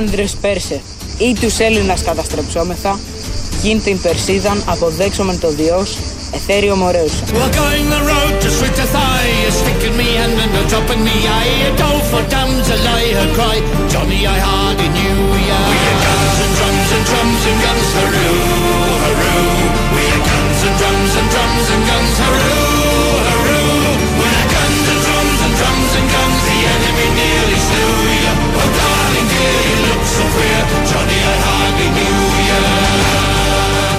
Άνδρες Πέρσε, ή τους Έλληνας καταστρεψόμεθα, γιν την Περσίδαν αποδέξομεν το Διός, Εθέριο Μωρέουσα. We're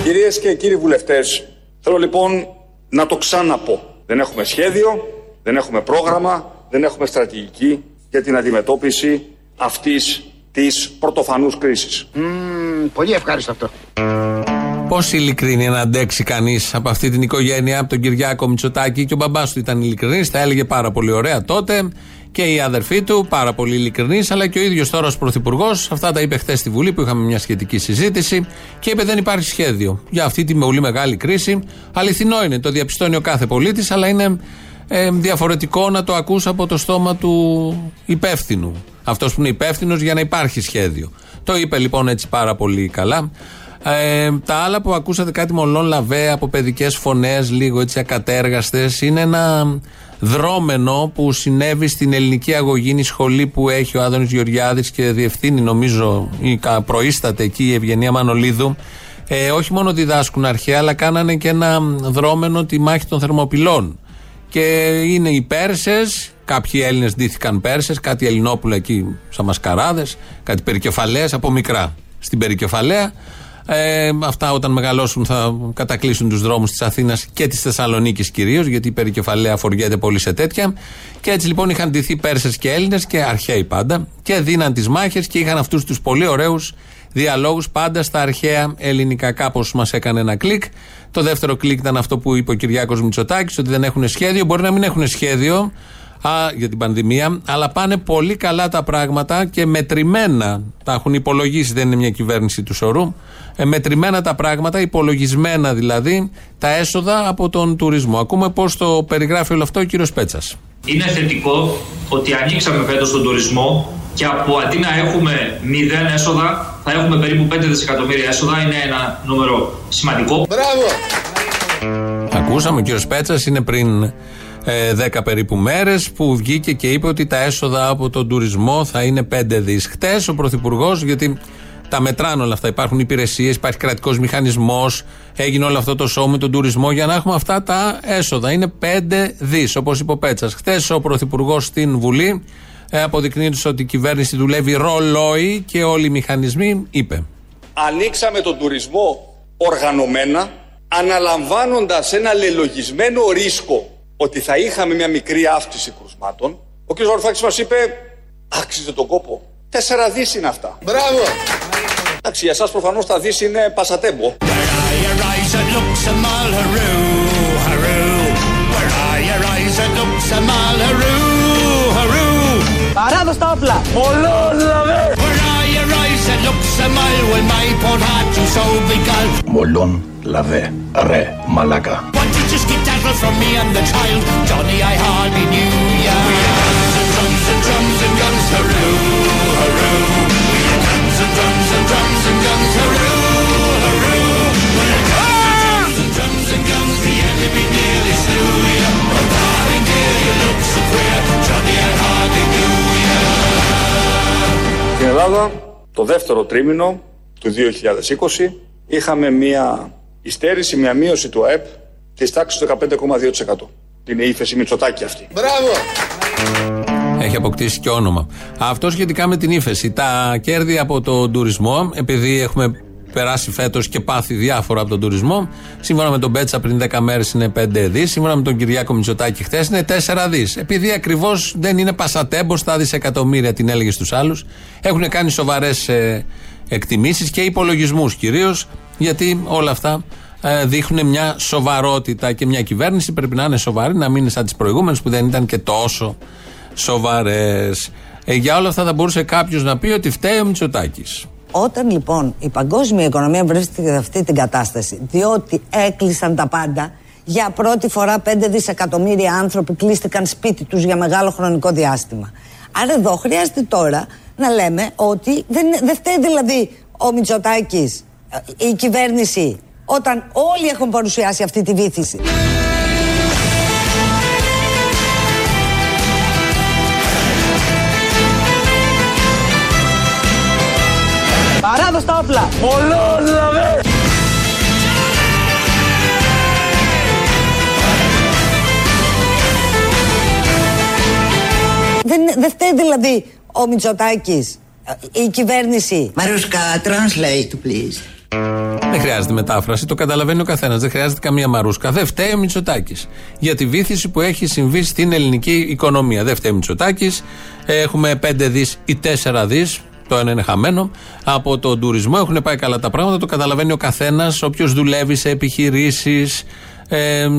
Κυρίες και κύριοι βουλευτές, θέλω λοιπόν να το ξαναπώ. Δεν έχουμε σχέδιο, δεν έχουμε πρόγραμμα, δεν έχουμε στρατηγική για την αντιμετώπιση αυτής της πρωτοφανούς κρίσης. Πολύ ευχάριστο αυτό. Πόση ειλικρίνεια να αντέξει κανείς από αυτή την οικογένεια, από τον Κυριάκο Μητσοτάκη και ο μπαμπάς του ήταν ειλικρινής, τα έλεγε πάρα πολύ ωραία τότε και οι αδερφοί του, πάρα πολύ ειλικρινής, αλλά και ο ίδιος τώρα ως πρωθυπουργός. Αυτά τα είπε χθες στη Βουλή που είχαμε μια σχετική συζήτηση και είπε δεν υπάρχει σχέδιο για αυτή τη πολύ μεγάλη κρίση. Αληθινό είναι, το διαπιστώνει ο κάθε πολίτης, αλλά είναι ε, διαφορετικό να το ακούσει από το στόμα του υπεύθυνου. Αυτός που είναι υπεύθυνος για να υπάρχει σχέδιο. Το είπε λοιπόν έτσι πάρα πολύ καλά. Ε, τα άλλα που ακούσατε κάτι μολόν λαβέ από παιδικές φωνές, λίγο έτσι ακατέργαστες, είναι ένα δρόμενο που συνέβη στην ελληνική αγωγήνη σχολή που έχει ο Άδωνης Γεωργιάδης και διευθύνει, νομίζω, ή προείσταται εκεί η Ευγενία Μανολίδου. Ε, όχι μόνο διδάσκουν αρχαία, αλλά κάνανε και ένα δρόμενο τη μάχη των Θερμοπυλών. Και είναι οι Πέρσες, κάποιοι Έλληνες ντύθηκαν Πέρσες, κάτι Ελληνόπουλα εκεί σαν μασκαράδες, κάτι περικεφαλαίες από μικρά στην περικεφαλαία. Ε, αυτά όταν μεγαλώσουν θα κατακλείσουν τους δρόμους της Αθήνας και της Θεσσαλονίκης κυρίως, γιατί η περικεφαλαία φοριέται πολύ σε τέτοια. Και έτσι λοιπόν είχαν ντυθεί Πέρσες και Έλληνες και αρχαίοι πάντα και δίναν τις μάχες και είχαν αυτούς τους πολύ ωραίους διαλόγους πάντα στα αρχαία ελληνικά. Κάπως μας έκανε ένα κλικ. Το δεύτερο κλικ ήταν αυτό που είπε ο Κυριάκος Μητσοτάκης, ότι δεν έχουν σχέδιο. Μπορεί να μην έχουν σχέδιο α, για την πανδημία, αλλά πάνε πολύ καλά τα πράγματα και μετρημένα. Τα έχουν υπολογίσει, δεν είναι μια κυβέρνηση του σωρού. Ε, μετρημένα τα πράγματα, υπολογισμένα δηλαδή, τα έσοδα από τον τουρισμό. Ακούμε πώς το περιγράφει όλο αυτό ο κύριος Πέτσας. Είναι θετικό ότι ανοίξαμε φέτος τον τουρισμό και από αντί να έχουμε μηδέν έσοδα, θα έχουμε περίπου 5 δισεκατομμύρια έσοδα. Είναι ένα νούμερο σημαντικό. Ακούσαμε, ο κύριος Πέτσας είναι πριν ε, 10 περίπου μέρες που βγήκε και είπε ότι τα έσοδα από τον τουρισμό θα είναι 5 δις. Χτες ο Πρωθυπουργός, γιατί τα μετράνε όλα αυτά. Υπάρχουν υπηρεσίες, υπάρχει κρατικός μηχανισμός. Έγινε όλο αυτό το σώμα με τον τουρισμό για να έχουμε αυτά τα έσοδα. Είναι 5 δις, όπως είπε ο Πέτσας. Χθε ο Πρωθυπουργός στην Βουλή, ε, αποδεικνύοντα ότι η κυβέρνηση δουλεύει ρολόι και όλοι οι μηχανισμοί, είπε. Ανοίξαμε τον τουρισμό οργανωμένα, αναλαμβάνοντας ένα λελογισμένο ρίσκο ότι θα είχαμε μια μικρή αύξηση κρουσμάτων. Ο κ. Βαρουφάκης μας είπε, άξιζε τον κόπο. Τέσσερα δις είναι αυτά. Μπράβο! Εντάξει, για εσάς προφανώς τα δις είναι πασατέμπο. Where are your eyes that look so mal, hurroo, hurroo? Where are your eyes that look so mal, hurroo, hurroo? Παράδο στα όπλα! Where are your eyes that look so mal when my poor heart you so beguiled? Μολόν λαβέ, ρε, μαλάκα. What did you skip tattle from me and the child? Johnny, I hardly knew ya. We had guns and drums and drums and guns, hurroo, hurroo. We had guns and drums and drums and guns, hurroo, hurroo. We had guns and drums and guns, the enemy nearly slew ya. Oh, darling dear, you look so queer. Johnny, I hardly knew ya. Στην Ελλάδα, το δεύτερο τρίμηνο του 2020, είχαμε μια υστέρηση, μια μείωση του ΑΕΠ της τάξης του 15,2%. Είναι η ύφεση Μητσοτάκη αυτή. Έχει αποκτήσει και όνομα. Αυτό σχετικά με την ύφεση. Τα κέρδη από τον τουρισμό, επειδή έχουμε περάσει φέτος και πάθει διάφορα από τον τουρισμό, σύμφωνα με τον Πέτσα πριν 10 μέρες είναι 5 δις, σύμφωνα με τον Κυριάκο Μητσοτάκη χθες είναι 4 δις. Επειδή ακριβώς δεν είναι πασατέμπος στα δισεκατομμύρια, την έλεγε στους άλλους, έχουν κάνει σοβαρές ε, εκτιμήσεις και υπολογισμούς κυρίως, γιατί όλα αυτά ε, δείχνουν μια σοβαρότητα και μια κυβέρνηση πρέπει να είναι σοβαρή, να μην είναι σαν τις προηγούμενες που δεν ήταν και τόσο σοβαρές. Ε, για όλα αυτά θα μπορούσε κάποιος να πει ότι φταίει ο Μητσοτάκης. Όταν λοιπόν η παγκόσμια οικονομία βρίσκεται σε αυτή την κατάσταση, διότι έκλεισαν τα πάντα Για πρώτη φορά 5 δισεκατομμύρια άνθρωποι κλείστηκαν σπίτι τους για μεγάλο χρονικό διάστημα. Άρα εδώ χρειάζεται τώρα να λέμε ότι δεν, δεν φταίει δηλαδή ο Μητσοτάκης, ε, η κυβέρνηση, όταν όλοι έχουν παρουσιάσει αυτή τη βήθηση. Παράδο τα όπλα! Δεν, δεν φταίει δηλαδή ο Μητσοτάκης, ε, η κυβέρνηση. Μαρούσκα, translate, please. Δεν χρειάζεται μετάφραση, το καταλαβαίνει ο καθένας. Δεν χρειάζεται καμία μαρούσκα. Δεν φταίει ο Μητσοτάκης για τη βήθηση που έχει συμβεί στην ελληνική οικονομία. Δεν φταίει ο Μητσοτάκης. Έχουμε 5 δις ή 4 δις. Το ένα είναι χαμένο. Από τον τουρισμό έχουν πάει καλά τα πράγματα. Το καταλαβαίνει ο καθένας. Όποιος δουλεύει σε επιχειρήσεις,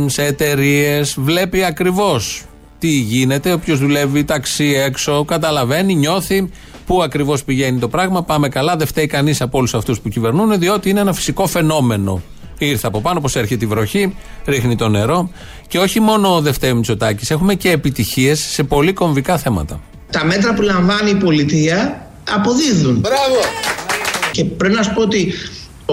σε εταιρείες, βλέπει ακριβώς τι γίνεται. Όποιος δουλεύει ταξί έξω, καταλαβαίνει, νιώθει πού ακριβώς πηγαίνει το πράγμα. Πάμε καλά, δεν φταίει κανείς από όλους αυτούς που κυβερνούν, διότι είναι ένα φυσικό φαινόμενο. Ήρθε από πάνω, όπω έρχεται η βροχή, ρίχνει το νερό. Και όχι μόνο δεν φταίει ο Μητσοτάκης, έχουμε και επιτυχίες σε πολύ κομβικά θέματα. Τα μέτρα που λαμβάνει η πολιτεία αποδίδουν. Μπράβο! Και πρέπει να σου πω ότι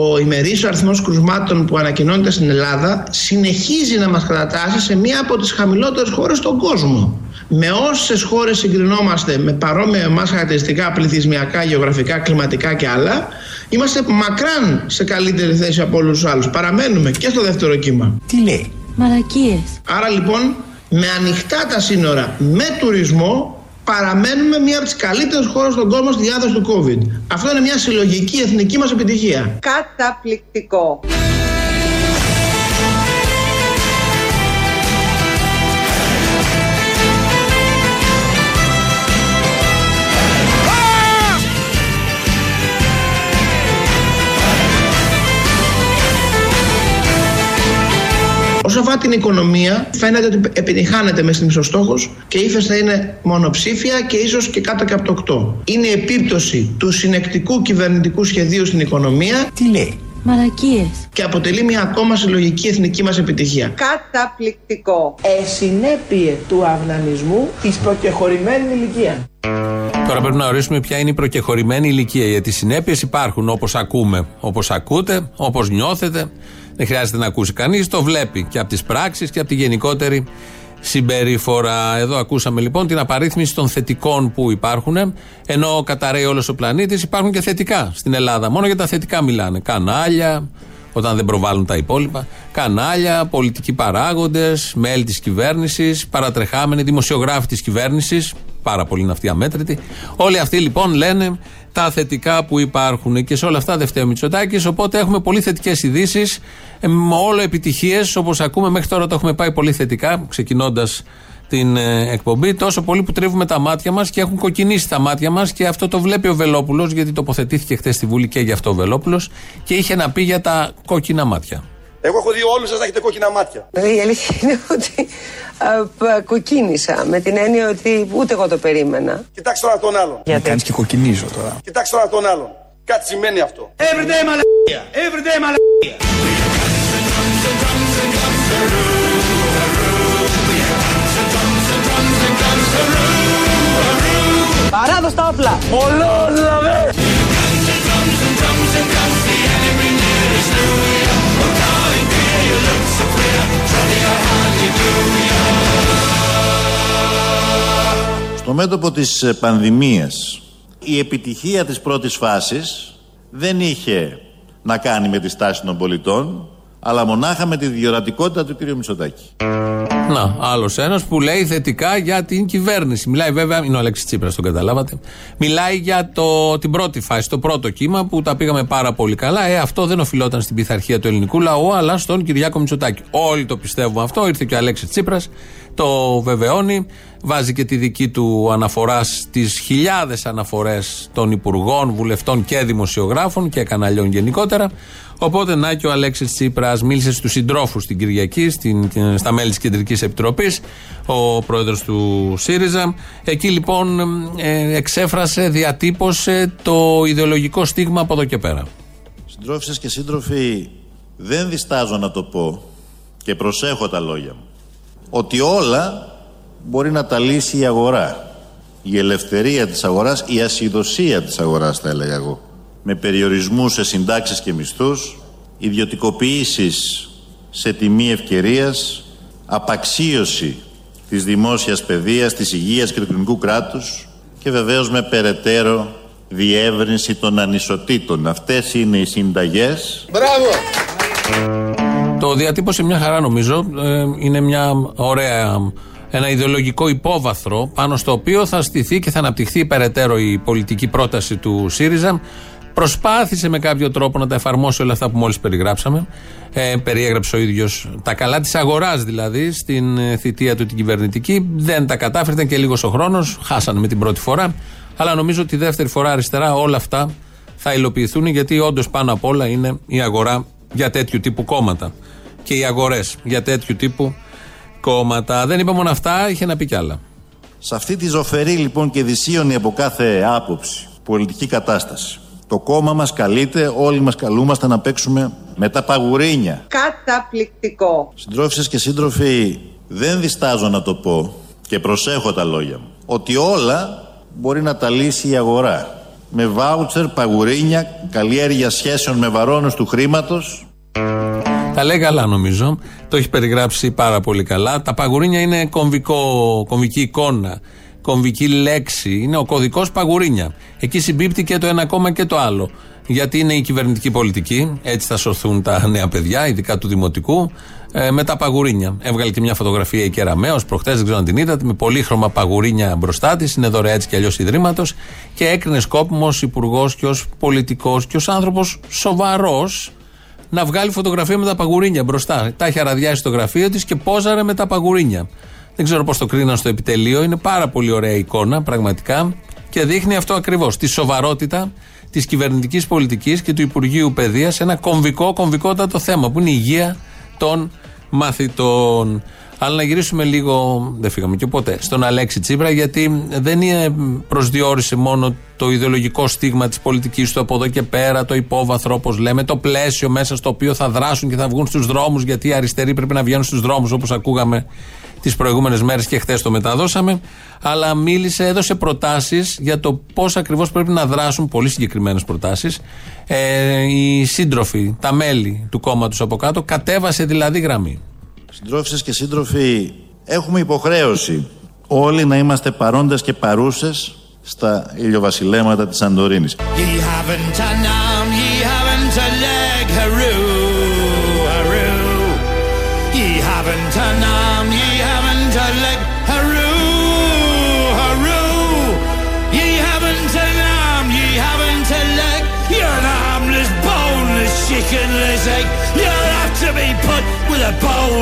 ο ημερήσιο αριθμός κρουσμάτων που ανακοινώνεται στην Ελλάδα συνεχίζει να μας κατατάσσει σε μία από τις χαμηλότερες χώρες στον κόσμο. Με όσες χώρες συγκρινόμαστε με παρόμοια εμάς χαρακτηριστικά πληθυσμιακά, γεωγραφικά, κλιματικά και άλλα, είμαστε μακράν σε καλύτερη θέση από όλους τους άλλους. Παραμένουμε και στο δεύτερο κύμα. Τι λέει; Μαλακίες. Άρα λοιπόν, με ανοιχτά τα σύνορα, με τουρισμό, παραμένουμε μία από τις καλύτερες χώρες στον κόσμο στη διάδοση του COVID. Αυτό είναι μια συλλογική εθνική μας επιτυχία. Καταπληκτικό. Όσο αφορά την οικονομία, φαίνεται ότι επιτυχάνεται μες στην στόχο και η ύφεση θα είναι μονοψήφια και ίσως και κάτω και από το 8. Είναι η επίπτωση του συνεκτικού κυβερνητικού σχεδίου στην οικονομία Τι λέει; Μαλακίες. και αποτελεί μια ακόμα συλλογική εθνική μας επιτυχία. Καταπληκτικό. Εσυνέπειε του αυνανισμού της προκεχωρημένης ηλικίας. Τώρα πρέπει να ορίσουμε ποια είναι η προκεχωρημένη ηλικία. Γιατί συνέπειες υπάρχουν όπως ακούμε, όπως ακούτε, όπως νιώθετε. Δεν χρειάζεται να ακούσει κανείς, το βλέπει και από τις πράξεις και από τη γενικότερη συμπεριφορά. Εδώ ακούσαμε λοιπόν την απαρίθμηση των θετικών που υπάρχουν. Ενώ καταραίει όλος ο πλανήτης, υπάρχουν και θετικά στην Ελλάδα. Μόνο για τα θετικά μιλάνε. Κανάλια, όταν δεν προβάλλουν τα υπόλοιπα. Κανάλια, πολιτικοί παράγοντες, μέλη της κυβέρνησης, παρατρεχάμενοι, δημοσιογράφοι της κυβέρνησης. Πάρα πολλοί είναι αυτοί αμέτρητοι. Όλοι αυτοί λοιπόν λένε τα θετικά που υπάρχουν και σε όλα αυτά δεν φταίει ο Μητσοτάκης, Οπότε έχουμε πολύ θετικές ειδήσεις, ε, με όλο επιτυχίες όπως ακούμε. Μέχρι τώρα το έχουμε πάει πολύ θετικά, ξεκινώντας την ε, εκπομπή. Τόσο πολύ που τρίβουμε τα μάτια μας και έχουν κοκκινήσει τα μάτια μας και αυτό το βλέπει ο Βελόπουλος, γιατί τοποθετήθηκε χθες στη Βουλή και γι' αυτό ο Βελόπουλος και είχε να πει για τα κόκκινα μάτια. Εγώ έχω δει όλους σας να έχετε κόκκινα μάτια. Η αλήθεια είναι ότι α, π- κοκκίνησα με την έννοια ότι ούτε εγώ το περίμενα. Κοιτάξτε τώρα τον άλλον. Γιατί και κοκκινίζω τώρα. Κοιτάξτε τώρα τον άλλον. Κάτι σημαίνει αυτό. Everyday μαλακία! Everyday μαλακία! Παράδο τα όπλα! Στο μέτωπο της ε, πανδημίας η επιτυχία της πρώτης φάσης δεν είχε να κάνει με τη στάση των πολιτών αλλά μονάχα με τη διορατικότητα του κ. Μητσοτάκη. Να, άλλος ένας που λέει θετικά για την κυβέρνηση. Μιλάει βέβαια, είναι ο Αλέξης Τσίπρας, το καταλάβατε. Μιλάει για το, την πρώτη φάση, το πρώτο κύμα που τα πήγαμε πάρα πολύ καλά. Ε, αυτό δεν οφειλόταν στην πειθαρχία του ελληνικού λαού, αλλά στον Κυριάκο Μητσοτάκη. Όλοι το πιστεύουμε αυτό. Ήρθε και ο Αλέξης Τσίπρας, το βεβαιώνει. Βάζει και τη δική του αναφορά στις χιλιάδες αναφορές των υπουργών, βουλευτών και δημοσιογράφων και καναλιών γενικότερα. Οπότε να και ο Αλέξης Τσίπρας μίλησε στους συντρόφους την Κυριακή, στην, την- στα μέλη της Κεντρικής Επιτροπής, ο πρόεδρος του ΣΥΡΙΖΑ. Εκεί λοιπόν ε, εξέφρασε, διατύπωσε το ιδεολογικό στίγμα από εδώ και πέρα. Συντρόφισσες και σύντροφοι, δεν διστάζω να το πω και προσέχω τα λόγια μου, ότι όλα μπορεί να τα λύσει η αγορά. Η ελευθερία της αγοράς, η ασυδοσία της αγοράς θα έλεγα εγώ. Με περιορισμούς σε συντάξεις και μισθούς, ιδιωτικοποιήσεις σε τιμή ευκαιρίας, απαξίωση της δημόσιας παιδείας, της υγείας και του κοινωνικού κράτους και βεβαίως με περαιτέρω διεύρυνση των ανισοτήτων. Αυτές είναι οι συνταγές. Μπράβο! Το διατύπωσε μια χαρά νομίζω. Ε, είναι μια ωραία, ένα ιδεολογικό υπόβαθρο πάνω στο οποίο θα στηθεί και θα αναπτυχθεί περαιτέρω η πολιτική πρόταση του ΣΥΡΙΖΑ. Προσπάθησε με κάποιο τρόπο να τα εφαρμόσει όλα αυτά που μόλις περιγράψαμε. Ε, περιέγραψε ο ίδιος τα καλά της αγοράς δηλαδή στην ε, θητεία του την κυβερνητική. Δεν τα κατάφερε, ήταν και λίγος ο χρόνος. Χάσανε με την πρώτη φορά. Αλλά νομίζω ότι δεύτερη φορά αριστερά όλα αυτά θα υλοποιηθούν γιατί όντως πάνω απ' όλα είναι η αγορά για τέτοιου τύπου κόμματα. Και οι αγορές για τέτοιου τύπου κόμματα. Δεν είπε μόνο αυτά, είχε να πει κι άλλα. Σε αυτή τη ζωφερή λοιπόν και δυσίωνη από κάθε άποψη πολιτική κατάσταση το κόμμα μας καλείται, όλοι μας καλούμαστε να παίξουμε με τα παγουρίνια. Καταπληκτικό. Συντρόφισσες και σύντροφοι, δεν διστάζω να το πω και προσέχω τα λόγια μου. Ότι όλα μπορεί να τα λύσει η αγορά. Με βάουτσερ, παγουρίνια, καλλιέργεια σχέσεων με βαρώνες του χρήματος. Τα λέει καλά νομίζω. Το έχει περιγράψει πάρα πολύ καλά. Τα παγουρίνια είναι κομβικό, κομβική εικόνα κομβική λέξη. Είναι ο κωδικός Παγουρίνια. Εκεί συμπίπτει και το ένα κόμμα και το άλλο. Γιατί είναι η κυβερνητική πολιτική, έτσι θα σωθούν τα νέα παιδιά, ειδικά του δημοτικού, ε, με τα παγουρίνια. Έβγαλε και μια φωτογραφία η Κεραμαίο προχτές, δεν ξέρω αν την είδατε, με πολύχρωμα παγουρίνια μπροστά της, είναι δωρεά έτσι κι αλλιώς ιδρύματος και έκρινε σκόπιμος ω υπουργός και ως πολιτικός και ως άνθρωπος σοβαρός να βγάλει φωτογραφία με τα παγουρίνια μπροστά. Τα είχε αραδιάσει το γραφείο της και πόζαρε με τα παγουρίνια. Δεν ξέρω πώς το κρίναν στο επιτελείο. Είναι πάρα πολύ ωραία εικόνα, πραγματικά. Και δείχνει αυτό ακριβώς. Τη σοβαρότητα της κυβερνητικής πολιτικής και του Υπουργείου Παιδείας σε ένα κομβικό, κομβικότατο θέμα που είναι η υγεία των μαθητών. Αλλά να γυρίσουμε λίγο, δεν φύγαμε και ποτέ, στον Αλέξη Τσίπρα, γιατί δεν είναι προσδιορίσε μόνο το ιδεολογικό στίγμα της πολιτικής του από εδώ και πέρα, το υπόβαθρο, όπως λέμε, το πλαίσιο μέσα στο οποίο θα δράσουν και θα βγουν στους δρόμους, γιατί οι αριστεροί πρέπει να βγαίνουν στους δρόμους, όπως ακούγαμε τις προηγούμενες μέρες και χθες το μεταδώσαμε. Αλλά μίλησε, έδωσε προτάσεις για το πώς ακριβώς πρέπει να δράσουν, πολύ συγκεκριμένες προτάσεις, ε, οι σύντροφοι, τα μέλη του κόμματος από κάτω. Κατέβασε δηλαδή γραμμή. Συντρόφισσες και σύντροφοι, έχουμε υποχρέωση όλοι να είμαστε παρόντες και παρούσες στα ηλιοβασιλέματα της Σαντορίνης.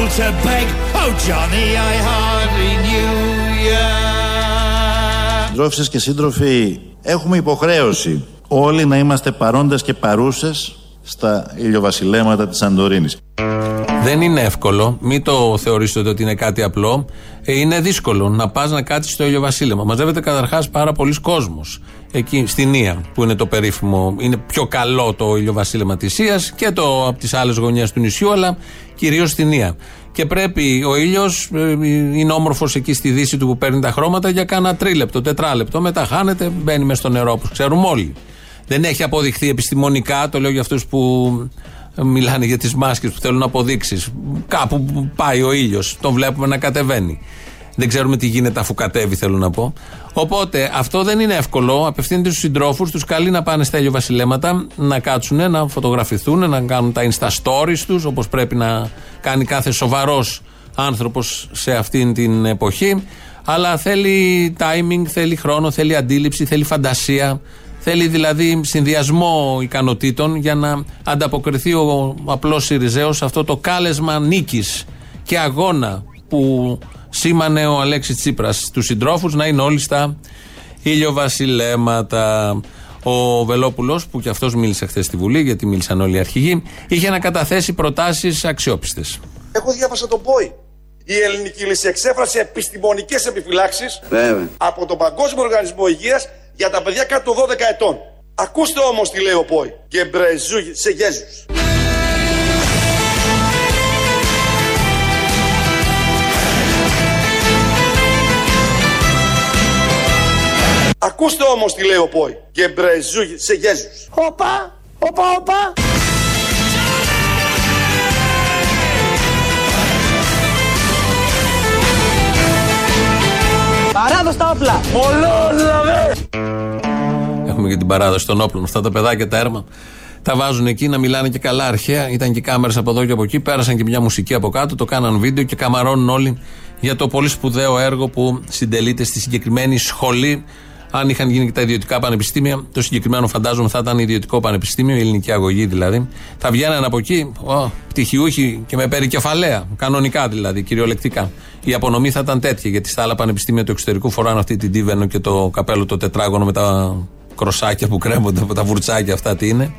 A bowl to beg. Oh, Johnny, I hardly knew ya. Συντρόφισσες και σύντροφοι, έχουμε υποχρέωση όλοι να είμαστε παρόντες και παρούσες στα ηλιοβασιλέματα της Σαντορίνης. Δεν είναι εύκολο, μην το θεωρήσετε ότι είναι κάτι απλό. Ε, είναι δύσκολο να πας να κάτσεις στο ηλιοβασίλεμα. Μαζεύεται καταρχάς πάρα πολλοί κόσμος. Εκεί στην Ία, που είναι το περίφημο, είναι πιο καλό το ηλιοβασίλεμα της Ίας και το από τις άλλες γωνιές του νησιού, αλλά κυρίως στην Ία. Και πρέπει ο ήλιος, ε, είναι όμορφος εκεί στη δύση του που παίρνει τα χρώματα για κάνα τρίλεπτο, τετράλεπτο. Μετά χάνεται, μπαίνει μες στο νερό, όπως ξέρουμε όλοι. Δεν έχει αποδειχθεί επιστημονικά, το λέω για αυτούς που μιλάνε για τις μάσκες που θέλουν αποδείξεις. Κάπου πάει ο ήλιος, τον βλέπουμε να κατεβαίνει. Δεν ξέρουμε τι γίνεται αφού κατέβει, θέλω να πω. Οπότε αυτό δεν είναι εύκολο. Απευθύνεται στους συντρόφους, τους καλεί να πάνε στα βασιλέματα, να κάτσουν, να φωτογραφηθούν, να κάνουν τα insta stories τους, όπως πρέπει να κάνει κάθε σοβαρός άνθρωπος σε αυτήν την εποχή. Αλλά θέλει timing, θέλει χρόνο, θέλει αντίληψη, θέλει φαντασία. Θέλει δηλαδή συνδυασμό ικανοτήτων για να ανταποκριθεί ο απλός Σιριζέος σε αυτό το κάλεσμα νίκης και αγώνα που σήμανε ο Αλέξης Τσίπρας του συντρόφους να είναι όλοι στα ηλιοβασιλέματα. Ο Βελόπουλος, που και αυτός μίλησε χθες στη Βουλή, γιατί μίλησαν όλοι οι αρχηγοί, είχε να καταθέσει προτάσεις αξιόπιστες. Εγώ διάβασα τον Πόη. Η ελληνική λύση εξέφρασε επιστημονικές επιφυλάξεις από τον Παγκόσμιο Οργανισμό Υγείας για τα παιδιά κάτω 12 ετών. Ακούστε όμως τι λέει ο Πόη. Γεμπρεζού σε Γέζους. Ακούστε όμως τι λέει ο Πόη. Γεμπρεζού σε Γέζους. Οπα, οπα, οπα. Παράδοση τα όπλα! Έχουμε και την παράδοση των όπλων. Αυτά τα παιδάκια τα έρμα τα βάζουν εκεί να μιλάνε και καλά αρχαία. Ήταν και κάμερες από εδώ και από εκεί. Πέρασαν και μια μουσική από κάτω. Το κάναν βίντεο και καμαρώνουν όλοι για το πολύ σπουδαίο έργο που συντελείται στη συγκεκριμένη σχολή. Αν είχαν γίνει και τα ιδιωτικά πανεπιστήμια, το συγκεκριμένο φαντάζομαι θα ήταν ιδιωτικό πανεπιστήμιο, η ελληνική αγωγή δηλαδή. Θα βγαίναν από εκεί ο, πτυχιούχοι και με περικεφαλαία, κανονικά δηλαδή, κυριολεκτικά. Η απονομή θα ήταν τέτοια, γιατί στα άλλα πανεπιστήμια του εξωτερικού φοράνε αυτή την τίβενο και το καπέλο το τετράγωνο με τα κροσάκια που κρέμονται, τα βουρτσάκια αυτά τι είναι,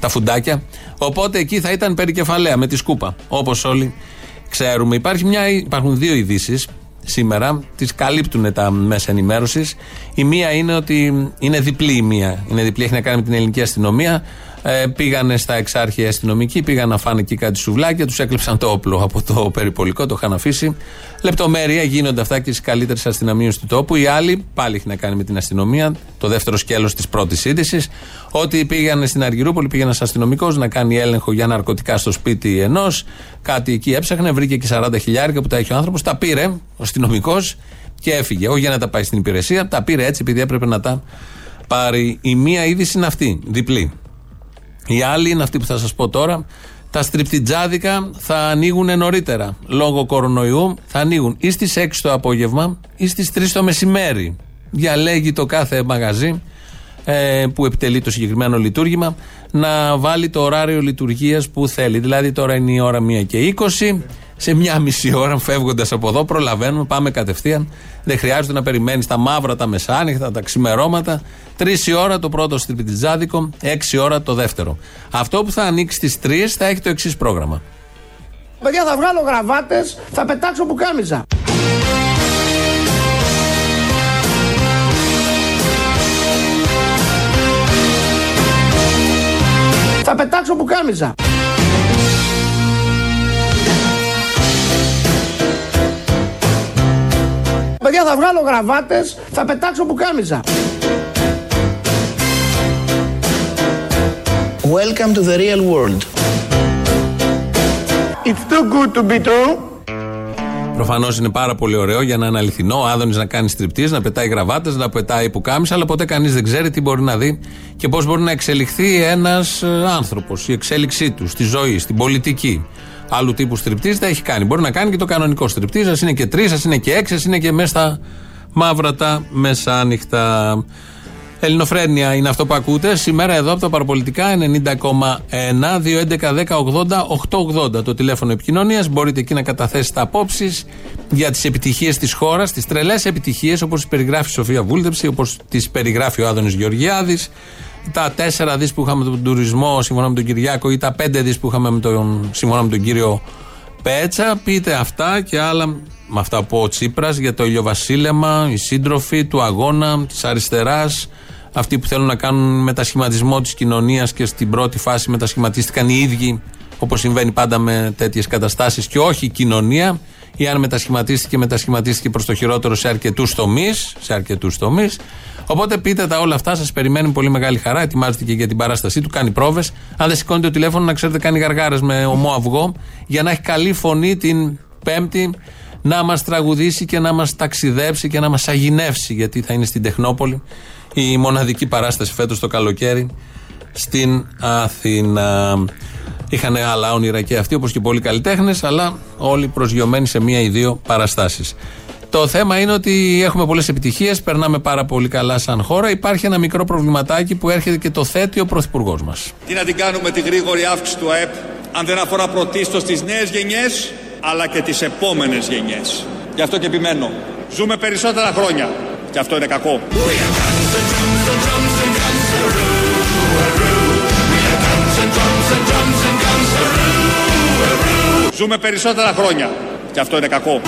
τα φουντάκια. Οπότε εκεί θα ήταν περικεφαλαία με τη σκούπα, όπως όλοι ξέρουμε. Υπάρχει μια, υπάρχουν δύο ειδήσεις σήμερα, τις καλύπτουν τα μέσα ενημέρωσης. Η μία είναι ότι είναι διπλή η μία. Είναι διπλή, έχει να κάνει με την ελληνική αστυνομία. Ε, πήγανε στα εξάρχεια αστυνομικοί, πήγαν να φάνε εκεί κάτι σουβλάκια, τους έκλεψαν το όπλο από το περιπολικό, το είχαν αφήσει. Λεπτομέρεια γίνονται αυτά και στις καλύτερες αστυνομίες του τόπου. Η άλλη, πάλι έχει να κάνει με την αστυνομία, το δεύτερο σκέλος της πρώτης είδησης, ότι πήγαν στην Αργυρούπολη, πήγε ένας αστυνομικός να κάνει έλεγχο για ναρκωτικά στο σπίτι ενός. Κάτι εκεί έψαχνε, βρήκε και 40 χιλιάρια που τα έχει ο άνθρωπος, τα πήρε ο αστυνομικός και έφυγε. Όχι για να τα πάει στην υπηρεσία, τα πήρε έτσι επειδή έπρεπε να τα πάρει. Η μία είδηση είναι αυτή, διπλή. Η άλλη είναι αυτή που θα σας πω τώρα. Τα στριπτιτζάδικα θα ανοίγουν νωρίτερα. Λόγω κορονοϊού θα ανοίγουν ή στις 6 το απόγευμα ή στις 3 το μεσημέρι. Διαλέγει το κάθε μαγαζί ε, που επιτελεί το συγκεκριμένο λειτουργήμα να βάλει το ωράριο λειτουργίας που θέλει. Δηλαδή τώρα είναι η ώρα 1 και 20 σε μια μισή ώρα φεύγοντας από εδώ, προλαβαίνουμε, πάμε κατευθείαν. Δεν χρειάζεται να περιμένεις τα μαύρα, τα μεσάνυχτα, τα ξημερώματα. Τρεις η ώρα το πρώτο στριπιτιτζάδικο, έξι ώρα το δεύτερο. Αυτό που θα ανοίξει στις τρεις θα έχει το εξής πρόγραμμα. Παιδιά, θα βγάλω γραβάτες, θα πετάξω πουκάμιζα. Θα πετάξω πουκάμιζα. Παιδιά θα βγάλω γραβάτες, θα πετάξω πουκάμιζα. Welcome to the real world. It's too good to be true. Προφανώς είναι πάρα πολύ ωραίο για να είναι αληθινό. Ο Άδωνης να κάνει στριπτή, να πετάει γραβάτες, να πετάει πουκάμισα, αλλά ποτέ κανείς δεν ξέρει τι μπορεί να δει και πώς μπορεί να εξελιχθεί ένας ε, άνθρωπος, η εξέλιξή του στη ζωή, στην πολιτική άλλου τύπου στριπτή δεν έχει κάνει. Μπορεί να κάνει και το κανονικό στριπτή, ας είναι και τρεις, ας είναι και έξι, ας είναι και μέσα στα μαύρα τα μεσάνυχτα. Ελληνοφρένια είναι αυτό που ακούτε. Σήμερα εδώ από τα παραπολιτικά 90,1 211 10 80 Το τηλέφωνο επικοινωνίας. Μπορείτε εκεί να καταθέσετε απόψεις για τις επιτυχίες της χώρας, τις τρελές επιτυχίες όπως τις περιγράφει η Σοφία Βούλτεψη, όπως τις περιγράφει ο Άδωνης Γεωργιάδης, τα 4 δις που είχαμε με τον τουρισμό σύμφωνα με τον Κυριάκο ή τα 5 δις που είχαμε με τον, σύμφωνα με τον κύριο Πέτσα. Πείτε αυτά και άλλα με αυτά που ο Τσίπρας για το ηλιοβασίλεμα, οι σύντροφοι του αγώνα, της αριστεράς, αυτοί που θέλουν να κάνουν μετασχηματισμό της κοινωνίας και στην πρώτη φάση μετασχηματίστηκαν οι ίδιοι, όπως συμβαίνει πάντα με τέτοιες καταστάσεις, και όχι η κοινωνία. Ή αν μετασχηματίστηκε, μετασχηματίστηκε προς το χειρότερο σε αρκετούς τομείς. Σε αρκετούς τομείς. Οπότε πείτε τα όλα αυτά, σας περιμένει πολύ μεγάλη χαρά. Ετοιμάζεται και για την παράστασή του, κάνει πρόβες. Αν δεν σηκώνετε το τηλέφωνο, να ξέρετε, κάνει γαργάρες με ομό αυγό για να έχει καλή φωνή την Πέμπτη να μας τραγουδήσει και να μας ταξιδέψει και να μας αγινεύσει. Γιατί θα είναι στην Τεχνόπολη η μοναδική παράσταση φέτος το καλοκαίρι στην Αθήνα. Είχαν άλλα όνειρα και αυτοί, όπως και πολλοί καλλιτέχνες, αλλά όλοι προσγειωμένοι σε μία ή δύο παραστάσεις. Το θέμα είναι ότι έχουμε πολλές επιτυχίες, περνάμε πάρα πολύ καλά σαν χώρα. Υπάρχει ένα μικρό προβληματάκι που έρχεται και το θέτει ο Πρωθυπουργός μας. Τι να την κάνουμε τη γρήγορη αύξηση του ΑΕΠ, αν δεν αφορά πρωτίστως τις νέες γενιές, αλλά και τις επόμενες γενιές. Γι' αυτό και επιμένω. Ζούμε περισσότερα χρόνια. Και αυτό είναι κακό. Ζούμε περισσότερα χρόνια. Και αυτό είναι κακό.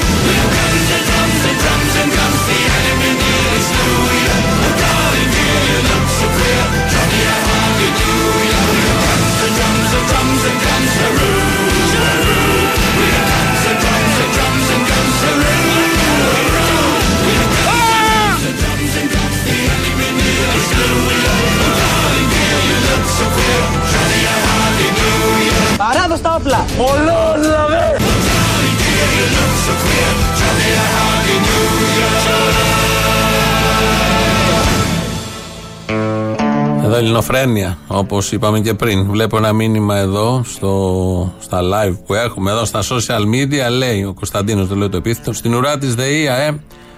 Εδώ Ελληνοφρένια, όπως είπαμε και πριν. Βλέπω ένα μήνυμα εδώ στο, στα live που έχουμε εδώ στα social media. Λέει ο Κωνσταντίνος, το λέω το επίθετο. Στην ουρά της ΔΕΗ, ε,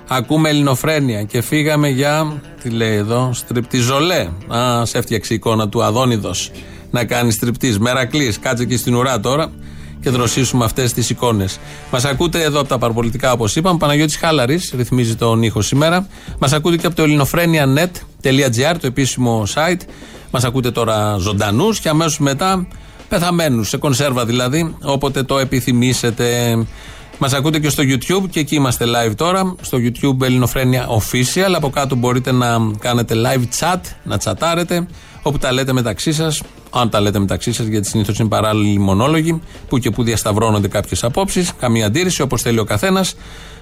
ακούμε Ελληνοφρένια και φύγαμε για. Τι λέει εδώ, στριπτιζολέ. Α, σε έφτιαξε η εικόνα του Αδόνιδος να κάνει στριπτής. Μερακλής, κάτσε εκεί στην ουρά τώρα και δροσίσουμε αυτές τις εικόνες. Μας ακούτε εδώ από τα παραπολιτικά, όπως είπαμε. Παναγιώτης Χάλαρης ρυθμίζει τον ήχο σήμερα. Μας ακούτε και από το ελληνοφρένια.net.gr, το επίσημο site. Μας ακούτε τώρα ζωντανούς και αμέσως μετά πεθαμένους, σε κονσέρβα δηλαδή, όποτε το επιθυμήσετε. Μας ακούτε και στο YouTube και εκεί είμαστε live τώρα. Στο YouTube Ελληνοφρένια Official. Από κάτω μπορείτε να κάνετε live chat, να τσατάρετε, όπου τα λέτε μεταξύ σας. Αν τα λέτε μεταξύ σας, γιατί συνήθως είναι παράλληλοι μονόλογοι, που και που διασταυρώνονται κάποιες απόψεις. Καμία αντίρρηση, όπως θέλει ο καθένας.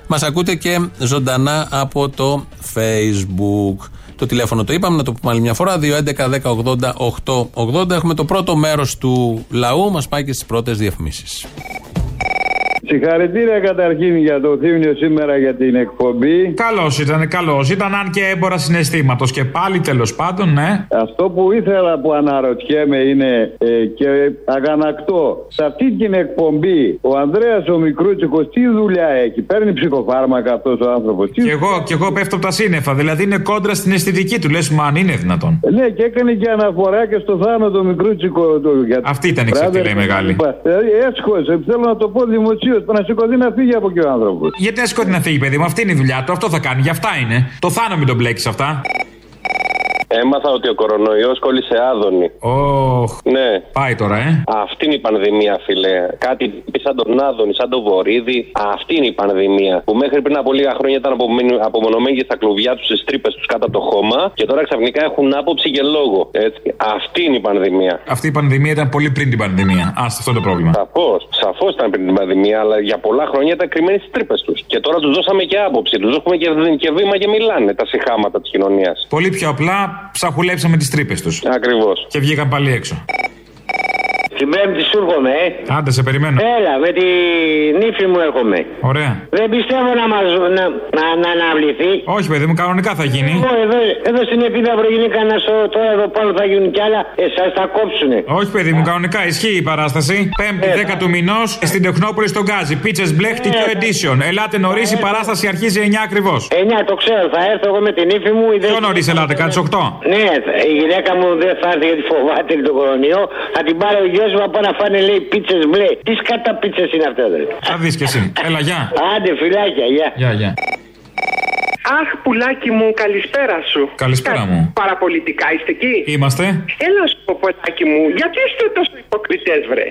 Μας ακούτε και ζωντανά από το Facebook. Το τηλέφωνο το είπαμε, να το πούμε άλλη μια φορά. 2.11.10.80.880. Έχουμε το πρώτο μέρος του λαού. Μας πάει και στις πρώτες διαφημίσεις. Συγχαρητήρια καταρχήν για το θύμιο σήμερα για την εκπομπή. Καλό ήταν, καλό ήταν, αν και έμπορας συναισθήματος. Και πάλι τέλος πάντων, ναι. Αυτό που ήθελα που αναρωτιέμαι είναι ε, και αγανακτώ. Σε αυτή την εκπομπή ο Ανδρέας ο Μικρούτσικος τι δουλειά έχει; Παίρνει ψυχοφάρμακα αυτός ο άνθρωπος; Και εγώ, και εγώ πέφτω από τα σύννεφα. Δηλαδή είναι κόντρα στην αισθητική του. Λες, μα αν είναι δυνατόν. Ναι, και έκανε και αναφορά και στο θάνατο το Μικρούτσικο. Το, για Αυτή ήταν η ξεφτυλή μεγάλη. Ε, έσχος, θέλω να το πω δημοσίως. Να σηκωθεί να φύγει από εκεί ο άνθρωπος. Γιατί να σηκωθεί να φύγει, παιδί μου, αυτή είναι η δουλειά του, αυτό θα κάνει, γι' αυτά είναι. Το θάνο μην τον μπλέξει αυτά. Έμαθα ότι ο κορονοϊός κόλλησε άδωνη. Ωχ. Ναι. Πάει τώρα, ε. Αυτή είναι η πανδημία, φίλε. Κάτι σαν τον Άδωνη, σαν τον Βορύδη. Αυτή είναι η πανδημία. Που μέχρι πριν από λίγα χρόνια ήταν απομονωμένοι στα κλουβιά τους, στις τρύπες τους κάτω από το χώμα. Και τώρα ξαφνικά έχουν άποψη και λόγο. Έτσι. Αυτή είναι η πανδημία. Αυτή η πανδημία ήταν πολύ πριν την πανδημία. Α, αυτό είναι το πρόβλημα. Σαφώς. Σαφώς ήταν πριν την πανδημία, αλλά για πολλά χρόνια ήταν κρυμμένοι στις τρύπες τους. Και τώρα τους δώσαμε και άποψη. Τους δώσαμε και, και βήμα και μιλάνε τα σιχάματα της κοινωνίας. Πολύ πιο απλά ψαχουλέψαμε τις τρύπες τους. Ακριβώς. Και βγήκαν πάλι έξω. Την Πέμπτη σου έρχομαι, ε; Άντε, σε περιμένω. Έλα, με τη νύφη μου έρχομαι. Ωραία. Δεν πιστεύω να μα να, να, να αναβληθεί. Όχι, παιδί μου, κανονικά θα γίνει. Εγώ, εδώ, εδώ στην Επίδαυρο γίνει κανένα σο- τώρα εδώ πάνω θα γίνουν κι άλλα. Εσάς θα κόψουνε. Όχι, παιδί μου, κανονικά ισχύει η παράσταση. Πέμπτη, 10 του μηνός στην Τεχνόπολη στον Γκάζι. Πίτσες μπλεχ, TQ edition. Ελάτε νωρίς, η παράσταση αρχίζει 9 ακριβώς. 9 το ξέρω, θα έρθω εγώ με την ύφη μου. η Πιο δεύτερη- νωρίς, ελάτε, κάτι στις 8. Ναι, η γυναίκα μου δεν θα έρθει γιατί φοβάται τον κορονοϊό. Θα την πάρει ο γιο μου από να φάνε λέει πίτσες μπλε. Τι σκάτα πίτσες είναι αυτέ, ρε. Θα δεις κι εσύ. Έλα, γεια. Άντε, φυλάκια, γεια. Γεια, γεια. Αχ, πουλάκι μου, καλησπέρα σου. Καλησπέρα μου. Παραπολιτικά είστε εκεί; Είμαστε. Έλα σου πω, πουλάκι μου, γιατί είστε τόσο υποκριτές, βρε;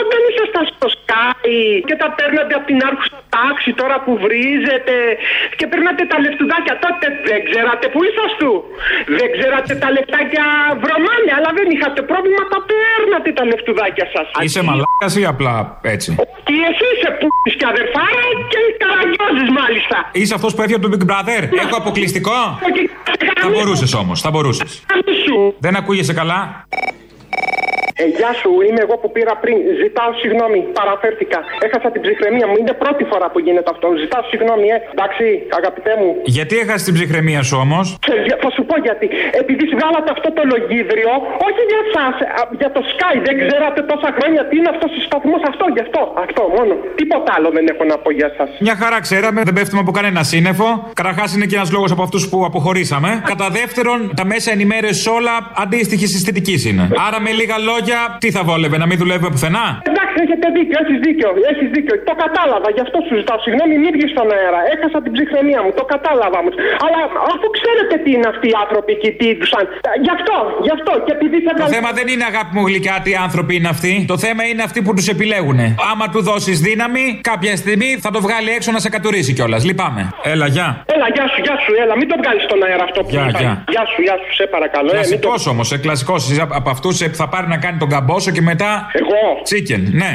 Όταν ήσασταν στο Sky και τα παίρνατε από την άρχουσα τάξη τώρα που βρίζετε και παίρνατε τα λεφτουδάκια τότε, δεν ξέρατε που ήσασταν. Δεν ξέρατε τα λεφτάκια βρωμάνε, αλλά δεν είχατε πρόβλημα, τα παίρνατε τα λεφτουδάκια σας. Είσαι μαλάκας ή απλά έτσι; Και εσύ είσαι που και αδερφάρα και καραγκιόζης μάλιστα. Είσαι αυτός που έφυγε από το Big Brother; Έχω αποκλειστικό; Θα μπορούσες όμως, θα μπορούσες. Δεν ακούγεσαι καλά; Ε, γεια σου, είμαι εγώ που πήρα πριν. Ζητάω συγγνώμη, παραφέρθηκα. Έχασα την ψυχραιμία μου. Είναι πρώτη φορά που γίνεται αυτό. Ζητάω συγγνώμη, ε. Εντάξει, αγαπητέ μου. Γιατί έχασες την ψυχραιμία σου όμως; Ξέρεις, για- θα σου πω γιατί. Επειδή βγάλατε αυτό το λογίδριο, όχι για εσά, για το Sky. Δεν ξέρατε τόσα χρόνια τι είναι αυτός ο σταθμός. Αυτό, γι' αυτό. Αυτό μόνο. Τίποτα άλλο δεν έχω να πω για εσά. Μια χαρά ξέραμε, δεν πέφτουμε από κανένα σύννεφο. Καταρχάς είναι και ένας λόγος από αυτούς που αποχωρήσαμε. Κατά δεύτερον, τα μέσα ενημέρωσης όλα αντίστοιχη αισθητική είναι. Άρα με λίγα λόγια, τι θα βόλευε, να μην δουλεύουμε πουθενά; Εντάξει, έχετε δίκιο, έχεις δίκιο, έχεις δίκιο. Το κατάλαβα, γι' αυτό σου ζητάω συγγνώμη, μην βγεις στον αέρα. Έχασα την ψυχραιμία μου, το κατάλαβα όμως. Αλλά αφού ξέρετε τι είναι αυτοί οι άνθρωποι και τι είδουσαν. Γι' αυτό, γι' αυτό. Και επειδή θα Το θέμα δεν είναι αγάπη μου γλυκά τι άνθρωποι είναι αυτοί. Το θέμα είναι αυτοί που τους επιλέγουν. Άμα του δώσεις δύναμη, κάποια στιγμή θα το βγάλει έξω να σε κατουρίσει κιόλας. Λυπάμαι. Έλα, γεια. Έλα, γεια σου, γεια σου, έλα, μην το βγάλεις στον αέρα αυτό που Γεια, είπα. γεια. Γεια σου, γεια σου, σε παρακαλώ. ε, μην το- Κλασικός όμως, ε, κλασικός. Από αυτούς που θα πάρει να κάνει τον καμπόσο και μετά. Εγώ. Chicken, ναι.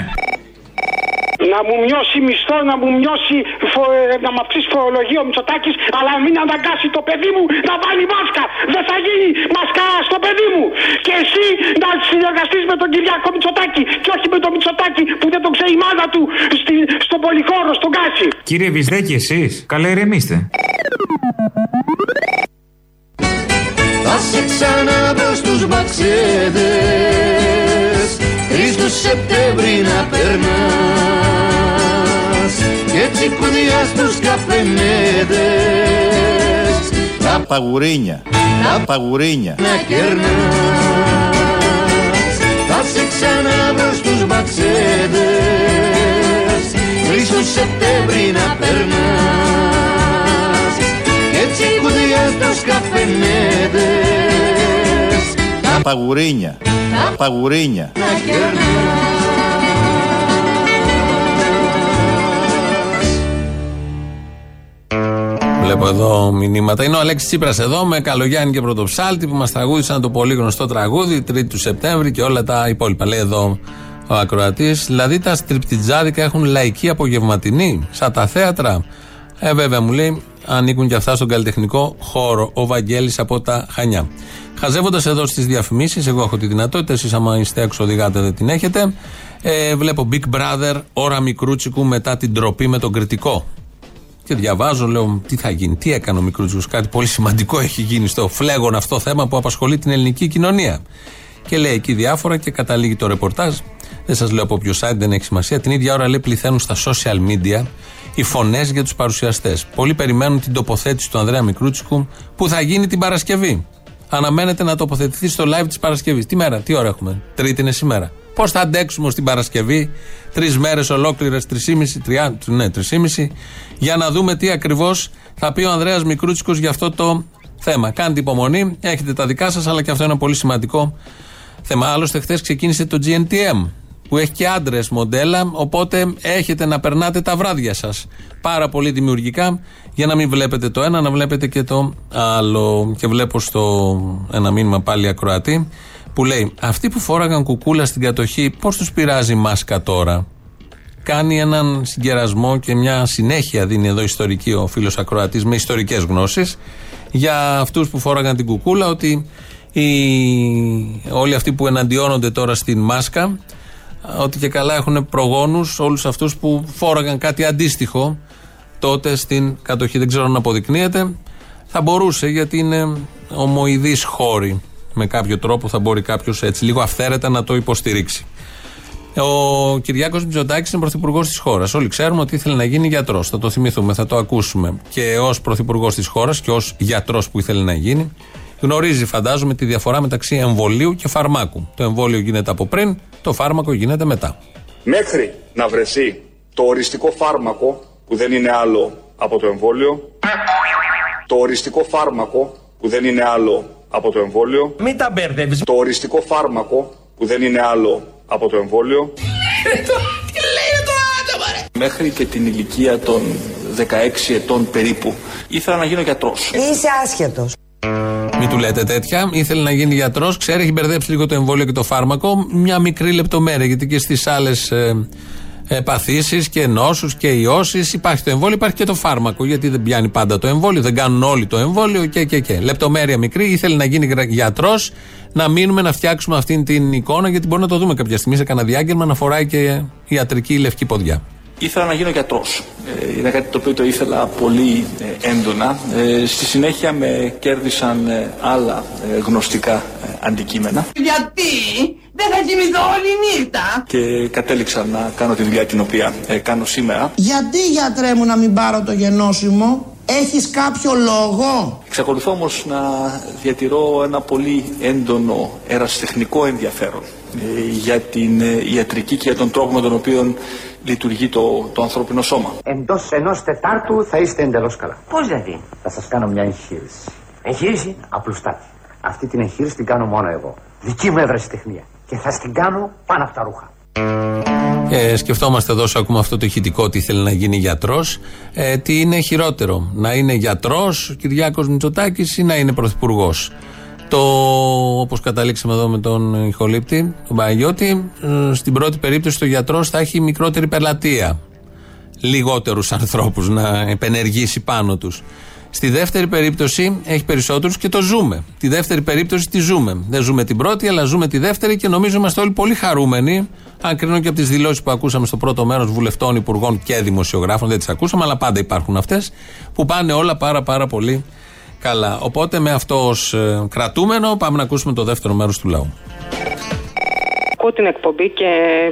να μου μειώσει μισθό, να μου μειώσει, φο- ε, να μου αυξήσει φορολογία ο Μητσοτάκης, αλλά μην αναγκάσει το παιδί μου να βάλει μάσκα. Δεν θα γίνει μασκά στο παιδί μου. Και εσύ να συνεργαστείς με τον Κυριάκο Μητσοτάκη και όχι με τον Μητσοτάκη που δεν τον ξέρει η μάνα του στη, στον πολυχώρο, στον Κάση. Κύριε Βυσδέκη, εσείς. Καλά, ηρεμήστε. Θα σε ξαναδώ στους μπαξέδες Τρεις του Σεπτέμβρη να περνάς. Και έτσι κουδιά στους καφενέδες. Τα παγουρίνια. Τα παγουρίνια. να κερνάς. Θα σε ξαναδώ στους μπαξέδες. Τρεις του Σεπτέμβρη να περνάς. Και έτσι κουδιά στους καφενέδες. Τα παγουρίνια. Τα παγουρίνια. να Βλέπω εδώ μηνύματα. Είναι ο Αλέξης Τσίπρας εδώ με Καλογιάννη και Πρωτοψάλτη που μας τραγούδισαν το πολύ γνωστό τραγούδι 3η του Σεπτέμβρη και όλα τα υπόλοιπα. Λέει εδώ ο ακροατής. Δηλαδή τα στριπτιτζάδικα έχουν λαϊκή απογευματινή, σαν τα θέατρα. Ε, βέβαια μου λέει, ανήκουν και αυτά στον καλλιτεχνικό χώρο. Ο Βαγγέλης από τα Χανιά. Χαζεύοντας εδώ στις διαφημίσεις, εγώ έχω τη δυνατότητα, εσείς άμα είστε έξω οδηγάτε δεν την έχετε. Ε, βλέπω Big Brother, ώρα μικρούτσικου μετά την τροπή με τον κριτικό. Και διαβάζω, λέω, τι θα γίνει, τι έκανε ο Μικρούτσικος. Κάτι πολύ σημαντικό έχει γίνει στο φλέγον αυτό θέμα που απασχολεί την ελληνική κοινωνία. Και λέει εκεί διάφορα και καταλήγει το ρεπορτάζ. Δεν σας λέω από ποιο site, δεν έχει σημασία. Την ίδια ώρα λέει πληθαίνουν στα social media οι φωνές για τους παρουσιαστές. Πολλοί περιμένουν την τοποθέτηση του Ανδρέα Μικρούτσικου που θα γίνει την Παρασκευή. Αναμένεται να τοποθετηθεί στο live της Παρασκευής. Τι μέρα, τι ώρα έχουμε; Τρίτη είναι σήμερα. Πώς θα αντέξουμε στην Παρασκευή, τρεις μέρες ολόκληρες, τρισήμιση, τριά, ναι, τρισήμιση, για να δούμε τι ακριβώς θα πει ο Ανδρέας Μικρούτσικος για αυτό το θέμα. Κάντε υπομονή, έχετε τα δικά σας, αλλά και αυτό είναι ένα πολύ σημαντικό θέμα. Άλλωστε, χθες ξεκίνησε το GNTM, που έχει και άντρες μοντέλα, οπότε έχετε να περνάτε τα βράδια σας. Πάρα πολύ δημιουργικά, για να μην βλέπετε το ένα, να βλέπετε και το άλλο. Και βλέπω στο ένα μήνυμα πάλι ακροατή, που λέει: Αυτοί που φόραγαν κουκούλα στην κατοχή, πώς τους πειράζει η μάσκα τώρα; Κάνει έναν συγκερασμό και μια συνέχεια δίνει εδώ ιστορική ο φίλος Ακροατής με ιστορικές γνώσεις για αυτούς που φόραγαν την κουκούλα ότι οι, όλοι αυτοί που εναντιώνονται τώρα στην μάσκα ότι και καλά έχουν προγόνους όλους αυτούς που φόραγαν κάτι αντίστοιχο τότε στην κατοχή. Δεν ξέρω αν αποδεικνύεται. Θα μπορούσε γιατί είναι ομοειδείς χώροι. Με κάποιο τρόπο θα μπορεί κάποιος έτσι λίγο αυθαίρετα να το υποστηρίξει. Ο Κυριάκος Μητσοτάκης είναι πρωθυπουργός της χώρας. Όλοι ξέρουμε ότι ήθελε να γίνει γιατρός. Θα το θυμηθούμε, θα το ακούσουμε. Και ως πρωθυπουργός της χώρας και ως γιατρός που ήθελε να γίνει, γνωρίζει, φαντάζομαι, τη διαφορά μεταξύ εμβολίου και φαρμάκου. Το εμβόλιο γίνεται από πριν, το φάρμακο γίνεται μετά. Μέχρι να βρεθεί το οριστικό φάρμακο που δεν είναι άλλο από το εμβόλιο, το οριστικό φάρμακο που δεν είναι άλλο από το εμβόλιο, Μην τα μπέρδευεις. το οριστικό φάρμακο που δεν είναι άλλο από το εμβόλιο, Μέχρι και την ηλικία των 16 ετών περίπου ήθελα να γίνω γιατρός. Είσαι άσχετος. Μην του λέτε τέτοια. Ήθελε να γίνει γιατρός. Ξέρει, έχει μπερδέψει λίγο το εμβόλιο και το φάρμακο. Μια μικρή λεπτομέρεια. Γιατί και στις άλλες ε, παθήσεις και νόσους και ιώσεις υπάρχει το εμβόλιο, υπάρχει και το φάρμακο. Γιατί δεν πιάνει πάντα το εμβόλιο, δεν κάνουν όλοι το εμβόλιο και, και, και. Λεπτομέρεια μικρή. Ήθελε να γίνει γιατρός, να μείνουμε να φτιάξουμε αυτή την εικόνα. Γιατί μπορεί να το δούμε κάποια στιγμή σε κανένα διάγγελμα να φοράει και ιατρική λευκή ποδιά. Ήθελα να γίνω γιατρός. Ε, είναι κάτι το οποίο το ήθελα πολύ ε, έντονα. Ε, στη συνέχεια με κέρδισαν ε, άλλα ε, γνωστικά ε, αντικείμενα Γιατί; Δεν θα κοιμηθώ όλη νύχτα. και κατέληξα να κάνω τη δουλειά την οποία ε, κάνω σήμερα. Γιατί γιατρέ μου να μην πάρω το γενώσιμο, έχεις κάποιο λόγο; Εξακολουθώ όμως να διατηρώ ένα πολύ έντονο ερασιτεχνικό ενδιαφέρον ε, για την ε, ιατρική και για τον τρόπο με τον οποίο λειτουργεί το, το ανθρώπινο σώμα. Εντός ενός Τετάρτου θα είστε εντελώς καλά. Πώς δηλαδή; Θα σας κάνω μια εγχείρηση. Εγχείρηση; Απλουστάτη. Αυτή την εγχείρηση την κάνω μόνο εγώ. Δική μου ευρεσιτεχνία. Και θα στην κάνω πάνω από τα ρούχα. Και σκεφτόμαστε εδώ, όσο ακούμε αυτό το ηχητικό, ότι ήθελε να γίνει γιατρός. Ε, τι είναι χειρότερο, να είναι γιατρός ο Κυριάκος Μητσοτάκης ή να είναι πρωθυπουργός; Το, όπως καταλήξαμε εδώ με τον ηχολήπτη, τον Παναγιώτη, ε, στην πρώτη περίπτωση το γιατρός θα έχει μικρότερη πελατεία. Λιγότερους ανθρώπους να επενεργήσει πάνω τους. Στη δεύτερη περίπτωση έχει περισσότερους και το ζούμε. Τη δεύτερη περίπτωση τη ζούμε. Δεν ζούμε την πρώτη, αλλά ζούμε τη δεύτερη και νομίζω είμαστε όλοι πολύ χαρούμενοι. Αν κρίνω και από τις δηλώσεις που ακούσαμε στο πρώτο μέρος βουλευτών, υπουργών και δημοσιογράφων, δεν τις ακούσαμε, αλλά πάντα υπάρχουν αυτές, που πάνε όλα πάρα πάρα πολύ καλά. Οπότε με αυτό ως κρατούμενο πάμε να ακούσουμε το δεύτερο μέρος του λαού ακούω την εκπομπή και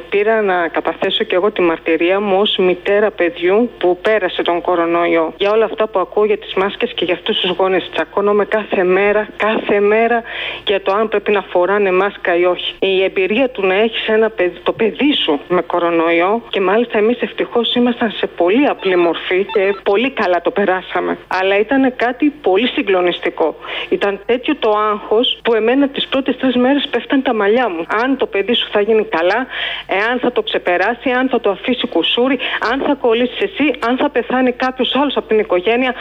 πήρα να καταθέσω και εγώ τη μαρτυρία μου ως μητέρα παιδιού που πέρασε τον κορονοϊό. Για όλα αυτά που ακούω για τις μάσκες και για αυτούς τους γονείς. Τσακώνομαι κάθε μέρα, κάθε μέρα για το αν πρέπει να φοράνε μάσκα ή όχι. Η εμπειρία του να έχεις το παιδί σου με κορονοϊό και μάλιστα εμείς ευτυχώς ήμασταν σε πολύ απλή μορφή και πολύ καλά το περάσαμε. Αλλά ήταν κάτι πολύ συγκλονιστικό. Ήταν τέτοιο το άγχος που εμένα τις πρώτες τρεις μέρες πέφταν τα μαλλιά μου. Αν το παιδί σου θα γίνει καλά, εάν θα το ξεπεράσει, αν θα το αφήσει κουσούρι, αν θα κολλήσεις εσύ, αν θα πεθάνει κάποιος άλλος από την οικογένεια,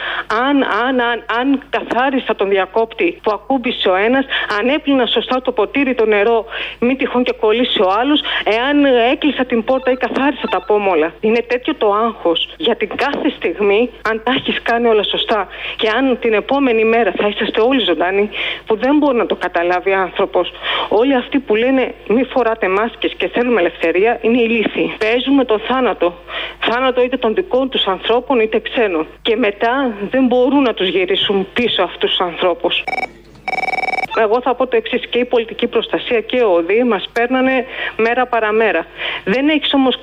αν, αν, αν, αν καθάρισα τον διακόπτη που ακούμπησε ο ένας, αν έπλυνα σωστά το ποτήρι το νερό, μην τυχόν και κολλήσει ο άλλος, εάν έκλεισα την πόρτα ή καθάρισα τα πόμολα. Είναι τέτοιο το άγχος για την κάθε στιγμή, αν τα έχεις κάνει όλα σωστά και αν την επόμενη μέρα θα είσαστε όλοι ζωντανοί, που δεν μπορεί να το καταλάβει άνθρωπος. Όλοι αυτοί που λένε μη φοράς φοράτε μάσκες και θέλουμε ελευθερία είναι ηλίθιοι. Παίζουμε τον θάνατο. Θάνατο είτε των δικών τους ανθρώπων είτε ξένων. Και μετά δεν μπορούν να τους γυρίσουν πίσω αυτούς τους ανθρώπους. Εγώ θα πω το εξής: και η πολιτική προστασία και ο ΟΔΗ μας παίρνανε μέρα παραμέρα. Δεν έχεις όμως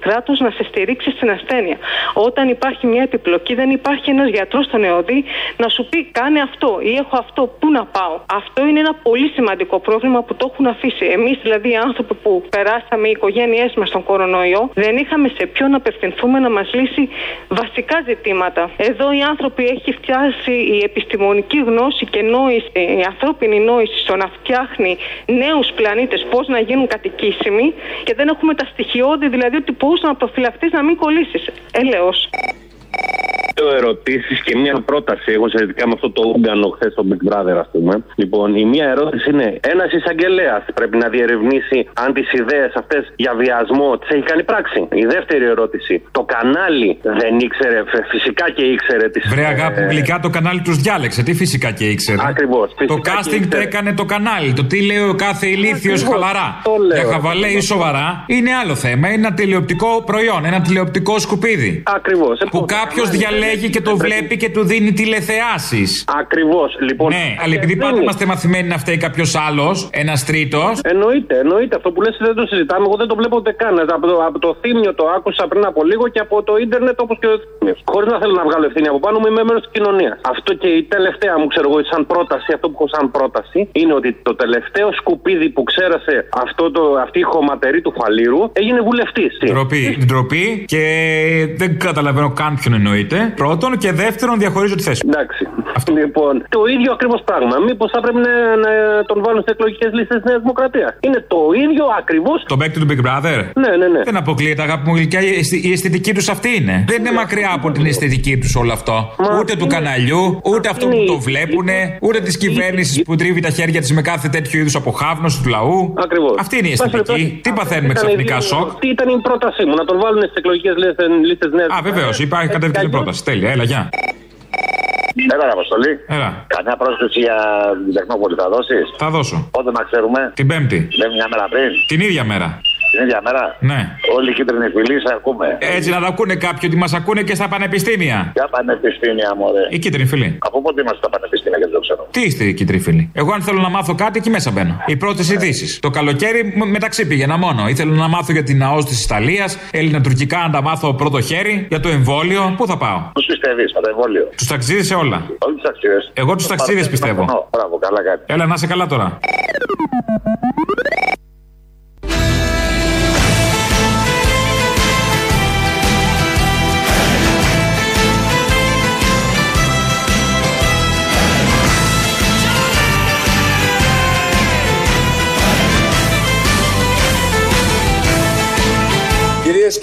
κράτο να σε στηρίξει στην ασθένεια. Όταν υπάρχει μια επιπλοκή, δεν υπάρχει ένας γιατρός στον ΕΟΔΗ να σου πει κάνε αυτό ή έχω αυτό, πού να πάω. Αυτό είναι ένα πολύ σημαντικό πρόβλημα που το έχουν αφήσει. Εμείς δηλαδή οι άνθρωποι που περάσαμε, οι οικογένειές μας στον κορονοϊό, δεν είχαμε σε ποιον απευθυνθούμε να μας λύσει βασικά ζητήματα. Εδώ οι άνθρωποι έχει φτιάσει η επιστημονική γνώση και νόηση, η ανθρώπινη νόηση στο να φτιάχνει νέους πλανήτες πώς να γίνουν κατοικήσιμοι και δεν έχουμε τα στοιχειώδη, δηλαδή ότι πώ να προφυλαχθεί να μην κολλήσει. Έλεος δύο ερωτήσεις και μία πρόταση. Εγώ σχετικά με αυτό το Ούγκανο χθες στο Big Brother, ας πούμε. Λοιπόν, η μία ερώτηση είναι: Ένας εισαγγελέας πρέπει να διερευνήσει αν τις ιδέες αυτές για βιασμό τις έχει κάνει πράξη. Η δεύτερη ερώτηση: Το κανάλι δεν ήξερε, φυσικά και ήξερε τις. Βρε αγάπη, ε... γλυκά το κανάλι τους διάλεξε. Τι φυσικά και ήξερε; Ακριβώς. Το casting το έκανε το κανάλι. Το τι λέει ο κάθε ηλίθιος χαλαρά. Για χαβαλέ ή σοβαρά είναι άλλο θέμα. Είναι ένα τηλεοπτικό προϊόν, ένα τηλεοπτικό σκουπίδι. Ακριβώς. Που κάποιος διαλέγει διαλέγει και το βλέπει και του δίνει τηλεθεάσεις. Ακριβώς. Λοιπόν, ναι, αλλά επειδή πάντα είμαστε μαθημένοι να φταίει κάποιος άλλος, ένας τρίτος. Εννοείται, εννοείται. Αυτό που λες δεν το συζητάμε. Εγώ δεν το βλέπω ούτε καν. Από το, από το θύμιο το άκουσα πριν από λίγο και από το ίντερνετ όπως και το θύμιος. Χωρίς να θέλω να βγάλω ευθύνη από πάνω μου, είμαι μέρο της κοινωνίας. Αυτό και η τελευταία μου, ξέρω εγώ, σαν πρόταση, αυτό που έχω σαν πρόταση, είναι ότι το τελευταίο σκουπίδι που ξέρασε αυτό το, αυτή η χωματερή του φαλήρου έγινε βουλευτής. Ντροπή, ντροπή και δεν καταλαβαίνω καν ποιον εννοείται. Πρώτον και δεύτερον, διαχωρίζω τη θέση. Εντάξει. Αυτό. Λοιπόν, το ίδιο ακριβώς πράγμα. Μήπως θα πρέπει να, να τον βάλουν σε εκλογικές λίστες τη Νέα Δημοκρατία. Είναι το ίδιο ακριβώς. Το back to the Big Brother. Ναι, ναι, ναι. Δεν αποκλείεται, αγάπη μου γλυκιά, η αισθητική τους αυτή είναι. Δεν είναι μακριά από την αισθητική τους όλο αυτό. Μα ούτε του καναλιού, ούτε αυτό που το βλέπουν, ούτε της κυβέρνησης που τρίβει τα χέρια της με κάθε τέτοιο είδους αποχάβνωση του λαού. Ακριβώς. Αυτή είναι η αισθητική. Τι παθαίνουμε ξαφνικά σοκ; Τι ήταν η πρότασή μου, να τον βάλουν στις εκλογικές λίστε Νέας Α, βεβαίως, υπάρχει κατευθυντική πρόταση. Τέλεια, έλα, γεια. Έλα, Αποστολή. Έλα. Καμιά πρόσκληση για την Τεχνόπολη θα δώσεις; Θα δώσω. Πότε να ξέρουμε; Την Πέμπτη. Δεν μια μέρα πριν. Την ίδια μέρα. Την ίδια μέρα. Ναι. Όλοι οι κίτρινοι φιλοί σε ακούμε. Έτσι να τα ακούνε κάποιοι ότι μας ακούνε και στα πανεπιστήμια. Για πανεπιστήμια, μωρέ. Οι κίτρινοι φίλοι. Από πότε είμαστε στα πανεπιστήμια και δεν το ξέρω. Τι είστε οι κίτρινοι φίλοι. Εγώ αν θέλω να μάθω κάτι εκεί μέσα μπαίνω. Οι πρώτες ειδήσεις. Το καλοκαίρι μεταξύ πήγαινα μόνο. Ήθελα να μάθω για την ΑΟΣ της Ιταλίας, Ελληνοτουρκικά να τα μάθω πρώτο χέρι, για το εμβόλιο. Πού θα πάω; Τους πιστεύεις με το εμβόλιο. Τους ταξίδε σε όλα. Όλοι τους ταξίδες. Εγώ τους ταξίδες πιστεύω. Μπράβο, καλά κάτι. Έλα να είσαι καλά τώρα.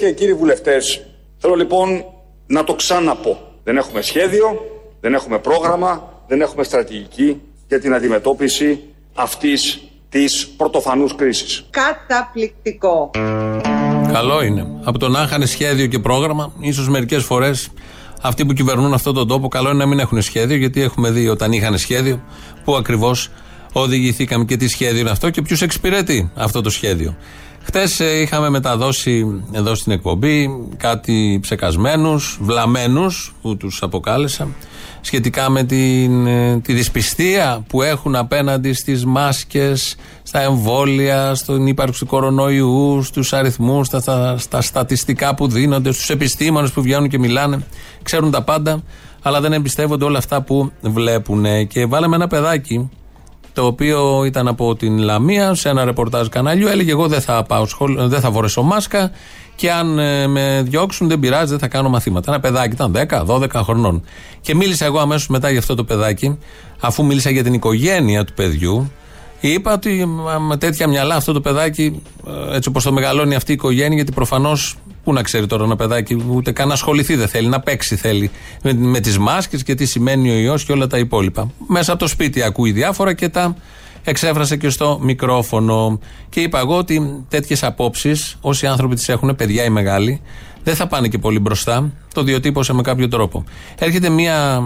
Και κύριοι βουλευτές, θέλω λοιπόν να το ξαναπώ. Δεν έχουμε σχέδιο, δεν έχουμε πρόγραμμα, δεν έχουμε στρατηγική για την αντιμετώπιση αυτής της πρωτοφανούς κρίσης. Καταπληκτικό. Καλό είναι. Από το να είχαν σχέδιο και πρόγραμμα, ίσως μερικές φορές αυτοί που κυβερνούν αυτόν τον τόπο, καλό είναι να μην έχουν σχέδιο, γιατί έχουμε δει όταν είχαν σχέδιο πού ακριβώς οδηγηθήκαμε και τι σχέδιο είναι αυτό και ποιους εξυπηρετεί αυτό το σχέδιο. Χθες είχαμε μεταδώσει εδώ στην εκπομπή κάτι ψεκασμένους, βλαμμένους, που τους αποκάλεσα, σχετικά με την, ε, τη δυσπιστία που έχουν απέναντι στις μάσκες, στα εμβόλια, στην ύπαρξη του κορονοϊού, στους αριθμούς, στα, στα, στα στατιστικά που δίνονται, στους επιστήμονες που βγαίνουν και μιλάνε. Ξέρουν τα πάντα, αλλά δεν εμπιστεύονται όλα αυτά που βλέπουν. Και βάλαμε ένα παιδάκι το οποίο ήταν από την Λαμία σε ένα ρεπορτάζ καναλιού. Έλεγε: Εγώ δεν θα, πάω σχολ... δεν θα φορέσω μάσκα και αν ε, με διώξουν δεν πειράζει, δεν θα κάνω μαθήματα. Ένα παιδάκι ήταν 10-12 χρονών. Και μίλησα εγώ αμέσως μετά για αυτό το παιδάκι, αφού μίλησα για την οικογένεια του παιδιού. Είπα ότι με τέτοια μυαλά αυτό το παιδάκι, ε, έτσι όπως το μεγαλώνει αυτή η οικογένεια, γιατί προφανώς Πού να ξέρει τώρα ένα παιδάκι, ούτε καν να ασχοληθεί δεν θέλει, να παίξει θέλει με, με τις μάσκες και τι σημαίνει ο ιός και όλα τα υπόλοιπα. Μέσα από το σπίτι ακούει διάφορα και τα εξέφρασε και στο μικρόφωνο. Και είπα εγώ ότι τέτοιες απόψεις, όσοι άνθρωποι τις έχουν, παιδιά ή μεγάλοι, δεν θα πάνε και πολύ μπροστά. Το διοτύπωσε με κάποιο τρόπο. Έρχεται μία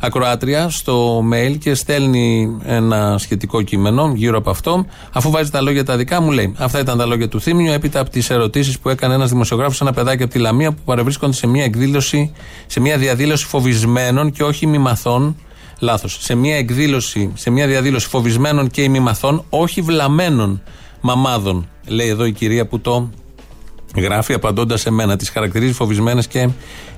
ακροάτρια στο mail και στέλνει ένα σχετικό κείμενο γύρω από αυτό. Αφού βάζει τα λόγια τα δικά μου, λέει: Αυτά ήταν τα λόγια του Θήμιου. Έπειτα από τις ερωτήσεις που έκανε ένας δημοσιογράφος, ένα παιδάκι από τη Λαμία που παρευρίσκονται σε μια εκδήλωση, σε μια διαδήλωση φοβισμένων και όχι μημαθών. Λάθος. Σε μια εκδήλωση, σε μια διαδήλωση φοβισμένων και ημιμαθών, όχι βλαμμένων μαμάδων. Λέει εδώ η κυρία που το Γράφει απαντώντας σε μένα, τις χαρακτηρίζει φοβισμένες και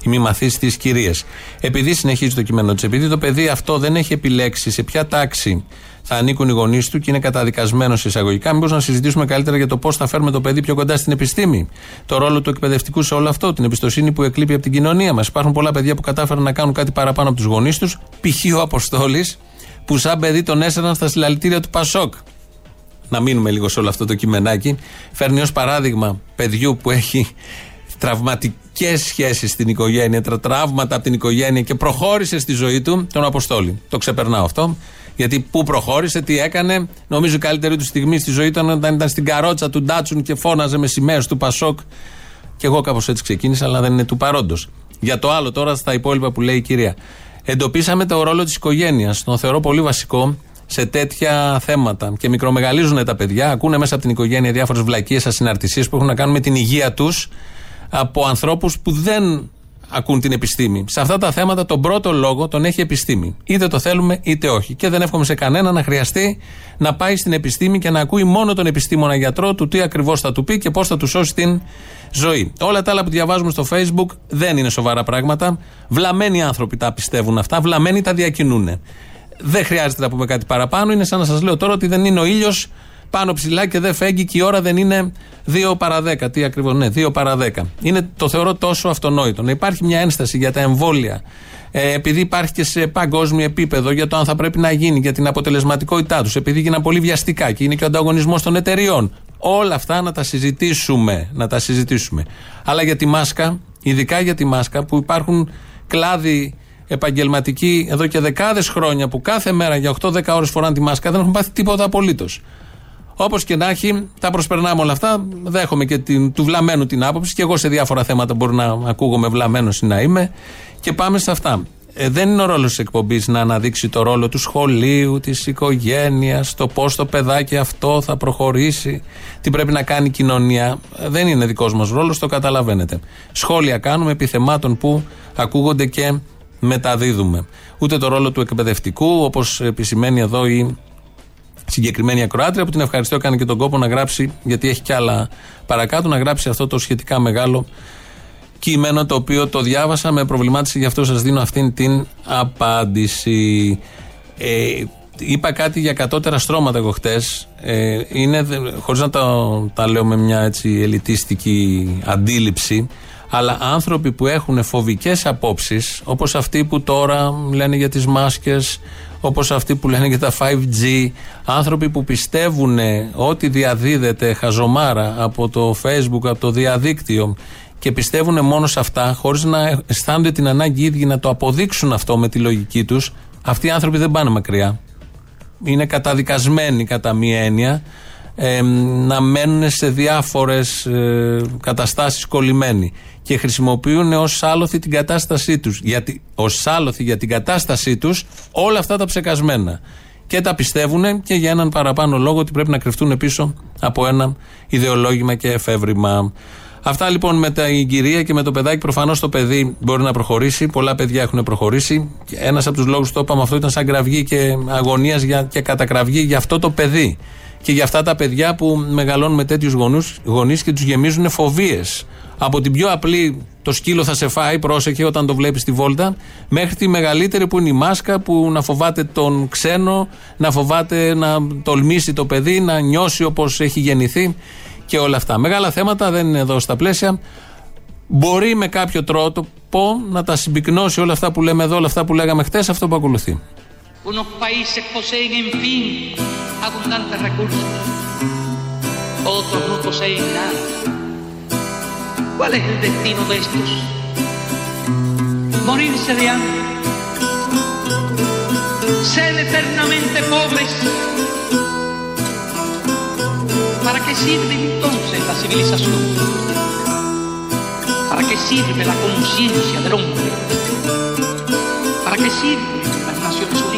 ημιμαθεί της κυρίε. Επειδή συνεχίζει το κείμενο της, επειδή το παιδί αυτό δεν έχει επιλέξει σε ποια τάξη θα ανήκουν οι γονείς του και είναι καταδικασμένος εισαγωγικά, μήπως να συζητήσουμε καλύτερα για το πώς θα φέρουμε το παιδί πιο κοντά στην επιστήμη. Το ρόλο του εκπαιδευτικού σε όλο αυτό, την εμπιστοσύνη που εκλείπει από την κοινωνία μας. Υπάρχουν πολλά παιδιά που κατάφεραν να κάνουν κάτι παραπάνω από τους γονείς τους, π.χ. ο Αποστόλης, που σαν παιδί τον έσαιρναν στα συλλαλητήρια του Πασόκ να μείνουμε λίγο σε όλο αυτό το κειμενάκι, φέρνει ως παράδειγμα παιδιού που έχει τραυματικές σχέσεις στην οικογένεια, τραύματα από την οικογένεια και προχώρησε στη ζωή του τον Αποστόλη. Το ξεπερνάω αυτό. Γιατί πού προχώρησε, τι έκανε. Νομίζω η καλύτερη του στιγμή στη ζωή του όταν ήταν στην καρότσα του Ντάτσουν και φώναζε με σημαίες του Πασόκ. Και εγώ κάπως έτσι ξεκίνησα, αλλά δεν είναι του παρόντος. Για το άλλο τώρα, στα υπόλοιπα που λέει η κυρία. Εντοπίσαμε το ρόλο της οικογένειας. Τον θεωρώ πολύ βασικό σε τέτοια θέματα. Και μικρομεγαλίζουν τα παιδιά, ακούνε μέσα από την οικογένεια διάφορες βλακίες, ασυναρτησίες που έχουν να κάνουν με την υγεία τους από ανθρώπους που δεν ακούν την επιστήμη. Σε αυτά τα θέματα τον πρώτο λόγο τον έχει επιστήμη. Είτε το θέλουμε είτε όχι. Και δεν εύχομαι σε κανένα να χρειαστεί να πάει στην επιστήμη και να ακούει μόνο τον επιστήμονα γιατρό του τι ακριβώς θα του πει και πώς θα του σώσει την ζωή. Όλα τα άλλα που διαβάζουμε στο Facebook δεν είναι σοβαρά πράγματα. Βλαμμένοι άνθρωποι τα πιστεύουν αυτά, βλαμμένοι τα διακινούν. Δεν χρειάζεται να πούμε κάτι παραπάνω. Είναι σαν να σας λέω τώρα ότι δεν είναι ο ήλιος πάνω ψηλά και δεν φέγγει και η ώρα δεν είναι 2 παρα 10. Τι ακριβώς, ναι, 2 παρα 10. Είναι, το θεωρώ τόσο αυτονόητο. Να υπάρχει μια ένσταση για τα εμβόλια, ε, επειδή υπάρχει και σε παγκόσμιο επίπεδο για το αν θα πρέπει να γίνει, για την αποτελεσματικότητά τους, επειδή γίνανε πολύ βιαστικά και είναι και ο ανταγωνισμός των εταιριών. Όλα αυτά να τα συζητήσουμε. Να τα συζητήσουμε. Αλλά για τη μάσκα, ειδικά για τη μάσκα, που υπάρχουν κλάδοι επαγγελματικοί εδώ και δεκάδες χρόνια που κάθε μέρα για 8-10 ώρες φοράνε τη μάσκα δεν έχουν πάθει τίποτα απολύτως. Όπως και να έχει, τα προσπερνάμε όλα αυτά. Δέχομαι και την, του βλαμμένου την άποψη και εγώ σε διάφορα θέματα μπορώ να ακούγομαι βλαμμένος ή να είμαι. Και πάμε σε αυτά. Ε, δεν είναι ο ρόλος της εκπομπής να αναδείξει το ρόλο του σχολείου, της οικογένειας, το πώς το παιδάκι αυτό θα προχωρήσει, τι πρέπει να κάνει η κοινωνία. Ε, δεν είναι δικός μας ρόλος, το καταλαβαίνετε. Σχόλια κάνουμε επιθεμάτων που ακούγονται και μεταδίδουμε. Ούτε το ρόλο του εκπαιδευτικού, όπως επισημαίνει εδώ η συγκεκριμένη ακροάτρια, που την ευχαριστώ, έκανε και τον κόπο να γράψει, γιατί έχει κι άλλα παρακάτω, να γράψει αυτό το σχετικά μεγάλο κείμενο, το οποίο το διάβασα, με προβλημάτισε, γι' αυτό σας δίνω αυτήν την απάντηση. Ε, είπα κάτι για κατώτερα στρώματα εγώ χτες. Ε, είναι, χωρίς να τα, τα λέω με μια έτσι ελιτίστικη αντίληψη, αλλά άνθρωποι που έχουν φοβικές απόψεις, όπως αυτοί που τώρα λένε για τις μάσκες, όπως αυτοί που λένε για τα 5G, άνθρωποι που πιστεύουν ότι διαδίδεται χαζομάρα από το Facebook, από το διαδίκτυο και πιστεύουν μόνο σε αυτά, χωρίς να αισθάνονται την ανάγκη οι ίδιοι να το αποδείξουν αυτό με τη λογική τους, αυτοί οι άνθρωποι δεν πάνε μακριά. είναι καταδικασμένοι κατά μία έννοια ε, να μένουν σε διάφορες ε, καταστάσεις κολλημένοι και χρησιμοποιούν ως άλοθη την κατάστασή τους γιατί, ως άλοθη για την κατάστασή τους όλα αυτά τα ψεκασμένα και τα πιστεύουν και για έναν παραπάνω λόγο ότι πρέπει να κρυφτούν πίσω από ένα ιδεολόγημα και εφεύρημα. Αυτά λοιπόν με τα κυρία και με το παιδάκι. Προφανώς το παιδί μπορεί να προχωρήσει. Πολλά παιδιά έχουν προχωρήσει. Ένας από τους λόγους που το είπαμε αυτό ήταν σαν κραυγή και αγωνίας και κατακραυγή για αυτό το παιδί. Και για αυτά τα παιδιά που μεγαλώνουν με τέτοιους γονείς και τους γεμίζουν φοβίες. Από την πιο απλή το σκύλο θα σε φάει, πρόσεχε όταν το βλέπεις στη βόλτα, μέχρι τη μεγαλύτερη που είναι η μάσκα, που να φοβάται τον ξένο, να φοβάται να τολμήσει το παιδί, να νιώσει όπως έχει γεννηθεί και όλα αυτά. Μεγάλα θέματα δεν είναι εδώ στα πλαίσια. Μπορεί με κάποιο τρόπο να τα συμπυκνώσει όλα αυτά που λέμε εδώ, όλα αυτά που λέγαμε χτες, αυτό που ακολουθεί. Unos países poseen, en fin, abundantes recursos. Otros no poseen nada. ¿Cuál es el destino de estos? Morirse de hambre. Ser eternamente pobres. ¿Para qué sirve entonces la civilización? ¿Para qué sirve la conciencia del hombre? ¿Para qué sirven las Naciones Unidas?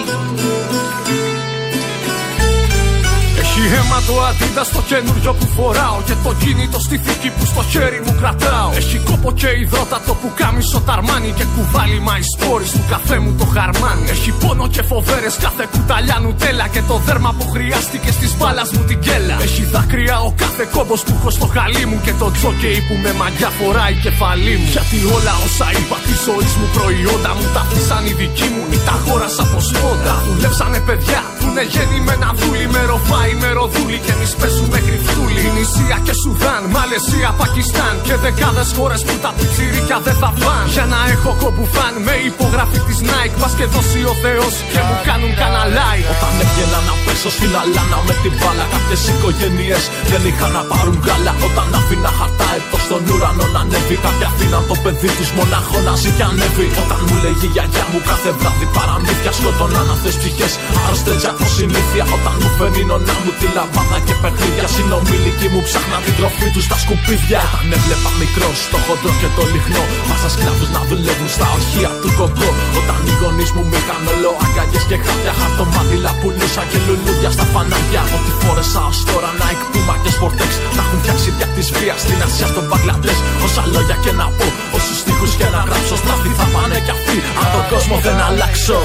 Έχει αίμα το αντίδα στο καινούριο που φοράω Και το κινητό στη θήκη που στο χέρι μου κρατάω. Έχει κόπο και υδρότατο που κάμισο ταρμάνι Και κουβάλι μα σπόρι του καφέ μου το χαρμάνι. Έχει πόνο και φοβέρες κάθε κουταλιά νουτέλα Και το δέρμα που χρειάστηκε στις μπάλας μου την κέλα. Έχει δάκρυα ο κάθε κόμπος που έχω στο χαλί μου Και το τζόκεϊ που με μαγιά φοράει κεφαλή μου. Γιατί όλα όσα είπα της ζωής μου προϊόντα μου Τα αφήσαν οι δικοί μου ή τα αγόρασα από σπόντα Δουλέψανε παιδιά που είναι γεννημένα δούλοι με ροφάι με ροδούλη και εμείς πέσουμε κρυφτούλοι. Ινησία και Σουδάν, Μαλαισία, Πακιστάν και δεκάδες χώρες που τα πιτσιρίκια δεν θα φαν. Για να έχω κομπουφάν με υπογραφή της Nike, μα και δώσει ο Θεός και μου κάνουν καναλάι. Όταν έβγαινα να πέσω στην αλάνα με την μπάλα, κάποιες οικογένειες δεν είχαν να πάρουν γάλα. Όταν άφηνα χαρτά εδώ στον ουρανό να ανέβει, κάποια αφήναν το παιδί του μονάχο να ζει και ανέβει. Όταν μου λέγει η γιαγιά μου κάθε βράδυ παραμύθια σκότωναν αυτέ ψυχές. Άρρωστες από συνήθεια όταν μου φέρνει η νονά μου τη λαμπάδα και παιχνίδια. Συνομιλικοί μου ψάχνα την τροφή τους στα σκουπίδια. Όταν έβλεπα μικρό στο χοντρό και το λιχνό. Πάσα σκλάβους να δουλεύουν στα ορχεία του κογκό. Όταν οι γονείς μου μ' είχαν όλο αγκαγιέ και χάπια. Χαρτομάτιλα πουλούσα και λουλούδια στα φανάρια. Ό,τι φόρεσα ως τώρα να εκπούμα και σπορτέξ. Τα έχουν φτιάξει δια της βίας στην Ασία στον Μπαγκλαντές. Όσα λόγια και να πω, όσους τείχου και να γράψω. Στραφή θα πάνε κι αυτοί. Αν τον κόσμο δεν αλλάξω.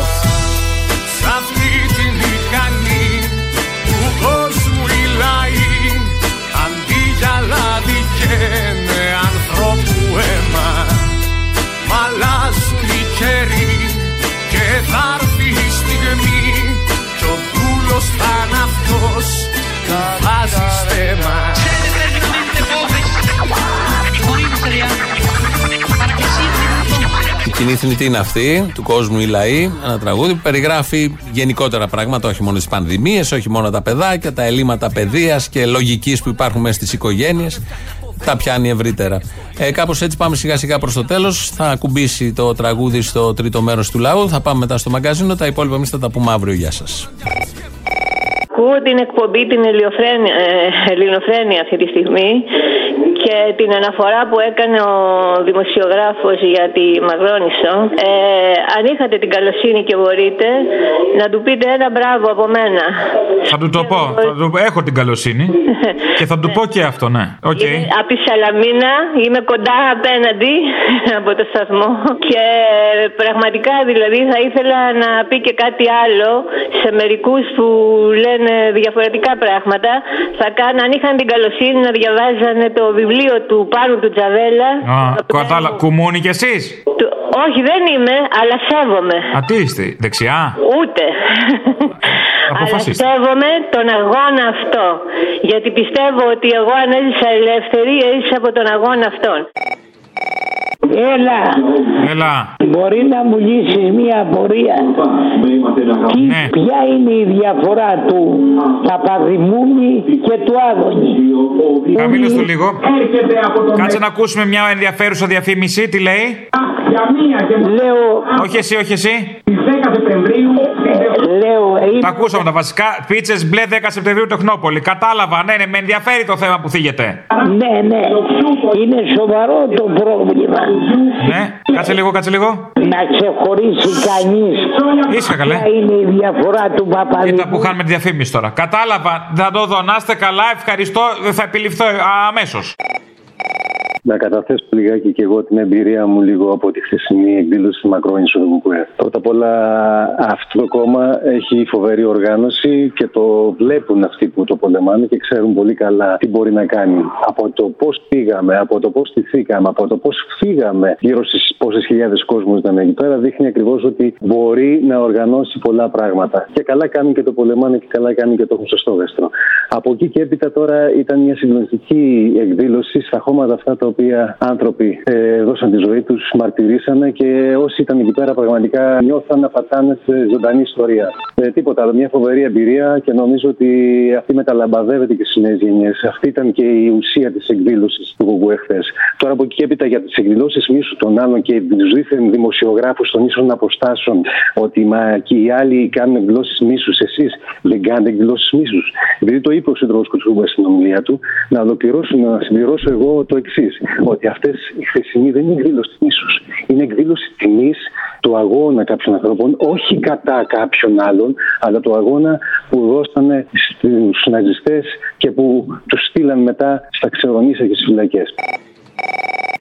Σ' αυτή τη μηχανή του κόσμου η λαοί Αντί για λάδι καίνε ανθρώπου αίμα Μ' αλλάζουν οι καιροί και θα έρθει η στιγμή Κι ο δούλος θα είναι αυτός που βάζει στέμα Ser eternamente pobres y morirse de hambre. ¿Para κοινή θνητή είναι αυτή, του κόσμου οι λαοί. Ένα τραγούδι που περιγράφει γενικότερα πράγματα, όχι μόνο τις πανδημίες, όχι μόνο τα παιδάκια, τα ελλείμματα παιδείας και λογικής που υπάρχουν μέσα στις οικογένειες. Τα πιάνει ευρύτερα. Ε, Κάπως έτσι πάμε σιγά σιγά προς το τέλος. Θα ακουμπήσει το τραγούδι στο τρίτο μέρος του λαού. Θα πάμε μετά στο μαγκαζίνο. Τα υπόλοιπα εμείς θα τα πούμε αύριο. Γεια σας. Ακούω την εκπομπή την Ελληνοφρένεια, ε, Ελληνοφρένεια αυτή τη στιγμή και την αναφορά που έκανε ο δημοσιογράφος για τη Μαυρόνισσο. Ε, αν είχατε την καλοσύνη και μπορείτε να του πείτε ένα μπράβο από μένα. Θα του το πω. Θα του... Έχω την καλοσύνη. και θα του πω και αυτό, ναι. Οκ. Είμαι από τη Σαλαμίνα, είμαι κοντά απέναντι από το σταθμό και πραγματικά δηλαδή θα ήθελα να πει και κάτι άλλο σε μερικούς που λένε διαφορετικά πράγματα. Θα κάνω, αν είχαν την καλοσύνη να διαβάζανε το βιβλίο του Πάνου του Τζαβέλα. Α, κατάλα... Κουμούνι κι εσείς; Του- Όχι, δεν είμαι, αλλά σέβομαι. Α, τι είστε, δεξιά; Ούτε. Αλλά Αποφασίστε. σέβομαι τον αγώνα αυτό. Γιατί πιστεύω ότι εγώ αν έζησα ελεύθερη, έζησα από τον αγώνα αυτόν. Έλα. Έλα. Μπορεί να μου λύσεις μια απορία. Τι, Ναι. Ποια είναι η διαφορά του Παπαδημούνη και του Άδωνη; Χαμήλω το λίγο. Κάτσε να ακούσουμε μια ενδιαφέρουσα διαφήμιση. Τι λέει; Για μία και Λέω, Όχι εσύ, όχι εσύ. στις 10 Σεπτεμβρίου. Λέω, Τα ακούσαμε τα βασικά. Πίτσες μπλε 10 Σεπτεμβρίου Τεχνόπολη. Κατάλαβα, ναι, ναι, με ενδιαφέρει το θέμα που θίγεται. Ναι, ναι. Είναι σοβαρό το πρόβλημα. Ναι, κάτσε λίγο, κάτσε λίγο. Να ξεχωρίσει κανείς. Ήσυχα, καλέ. Ποια είναι η διαφορά του Παπαδημού. Κοίτα που χάνουμε τη διαφήμιση τώρα. Κατάλαβα, θα το δω. Να είστε καλά, ευχαριστώ. Θα επιληφθώ αμέσως. Να καταθέσω λιγάκι και εγώ την εμπειρία μου λίγο από τη χθεσινή εκδήλωση τη Μακρόνη του ΚΚΕ. Πρώτα απ' όλα, αυτό το κόμμα έχει φοβερή οργάνωση και το βλέπουν αυτοί που το πολεμάνε και ξέρουν πολύ καλά τι μπορεί να κάνει. Από το πώς πήγαμε, από το πώς στηθήκαμε, από το πώς φύγαμε γύρω στις πόσες χιλιάδες κόσμους ήταν εκεί πέρα, δείχνει ακριβώς ότι μπορεί να οργανώσει πολλά πράγματα. Και καλά κάνουν και το πολεμάνε και καλά κάνουν και το έχουν στο στόχαστρο. Από εκεί και έπειτα τώρα ήταν μια συγκλονιστική εκδήλωση στα χώματα αυτά τα οποία άνθρωποι ε, δώσαν τη ζωή τους, μαρτυρήσανε και όσοι ήταν εκεί πέρα πραγματικά νιώθαν να πατάνε σε ζωντανή ιστορία. Ε, τίποτα άλλο, μια φοβερή εμπειρία και νομίζω ότι αυτή μεταλαμπαδεύεται και στις νέες γενιές. Αυτή ήταν και η ουσία της εκδήλωσης του Γουγκουέ χθες. Τώρα από εκεί και έπειτα για τις εκδηλώσεις μίσου των άλλων και τους δίθεν δημοσιογράφους των ίσων αποστάσεων ότι μα και οι άλλοι κάνουν εκδηλώσεις μίσους, εσείς δεν κάνετε εκδηλώσεις μίσους. Επειδή το είπε ο Σύντροφος Κουτσούμπα στην ομιλία του, να ολοκληρώσω, να συμπληρώσω εγώ το εξής. Ότι αυτές οι χθεσινοί δεν είναι εκδήλωση μίσου. Είναι εκδήλωση τιμής του αγώνα κάποιων ανθρώπων, όχι κατά κάποιον άλλον, αλλά του αγώνα που δώσανε στους ναζιστές και που τους στείλαν μετά στα ξερονίσια και στις φυλακές.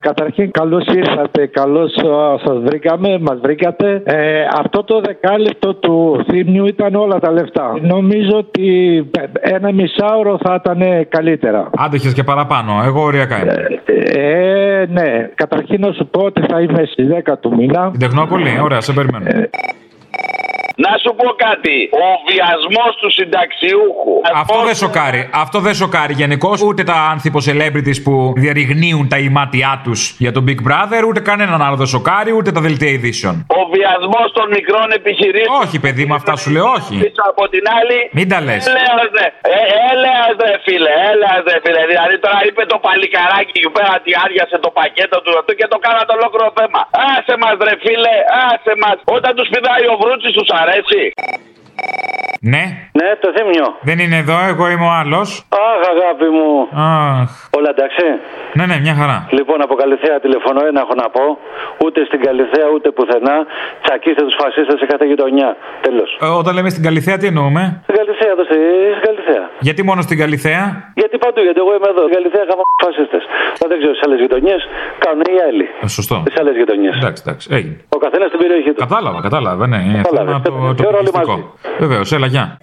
Καταρχήν καλώς ήρθατε, καλώς α, σας βρήκαμε, μας βρήκατε. Ε, αυτό το δεκάλεπτο του θύμιου ήταν όλα τα λεφτά. Νομίζω ότι ένα μισάωρο θα ήταν καλύτερα. Άντεχες και παραπάνω. Εγώ οριακά είμαι. Ε, ναι, καταρχήν να σου πω ότι θα είμαι στις 10 του μήνα. Την Τεχνόπολη, ωραία, σε περιμένω. Να σου πω κάτι. Ο βιασμός του συνταξιούχου. Αυτό δεν σοκάρει. Αυτό δεν σοκάρει γενικώς ούτε τα άνθρωπο celebrities που διαρριγνύουν τα ημάτια τους για τον Big Brother, ούτε κανέναν άλλο δεν σοκάρει, ούτε τα δελτία ειδήσεων. Ο βιασμός των μικρών επιχειρήσεων. Όχι, παιδί μου, αυτά σου λέω, όχι. Πίσω από την άλλη. Μην τα λες. Έλεας ρε, ε, έλεας ρε φίλε, έλεας ρε φίλε. Δηλαδή τώρα είπε το παλικαράκι εκεί πέρα ότι άδειασε το πακέτο του αυτό και το κάνατε ολόκληρο θέμα. Άσε μας ρε φίλε, άσε μας. Όταν τους πηδάει ο βρούτσι του αρέσει. έτσι. Ναι. Ναι, το θύμιο. Δεν είναι εδώ, εγώ είμαι ο άλλος. Αχ, αγάπη μου. Αχ. Όλα εντάξει; Ναι, ναι, μια χαρά. Λοιπόν, από Καλυθέα τηλεφωνώ, ένα έχω να πω. Ούτε στην Καλυθέα ούτε πουθενά. Τσακίστε τους φασίστες σε κάθε γειτονιά. Τέλος. Ε, όταν λέμε στην Καλυθέα, τι εννοούμε; Στην Καλυθέα, εδώ στη- στην Καλυθέα. Γιατί μόνο στην Καλυθέα; Γιατί παντού, γιατί εγώ είμαι εδώ. Στην Καλυθέα είχαμε φασίστες. Δεν ξέρω στι άλλες γειτονιές κάνουν οι άλλοι. Ε, σωστό. Στι άλλες γειτονιές. Εντάξει, εντάξει. Έγινε. Ο καθένας στην περιοχή του. Κατάλαβα, κατάλαβα. Ναι, είναι Κατάλαβες. θέμα το, Και το όλοι πολιτιστικό. Βεβαίως, έλα, Γεια.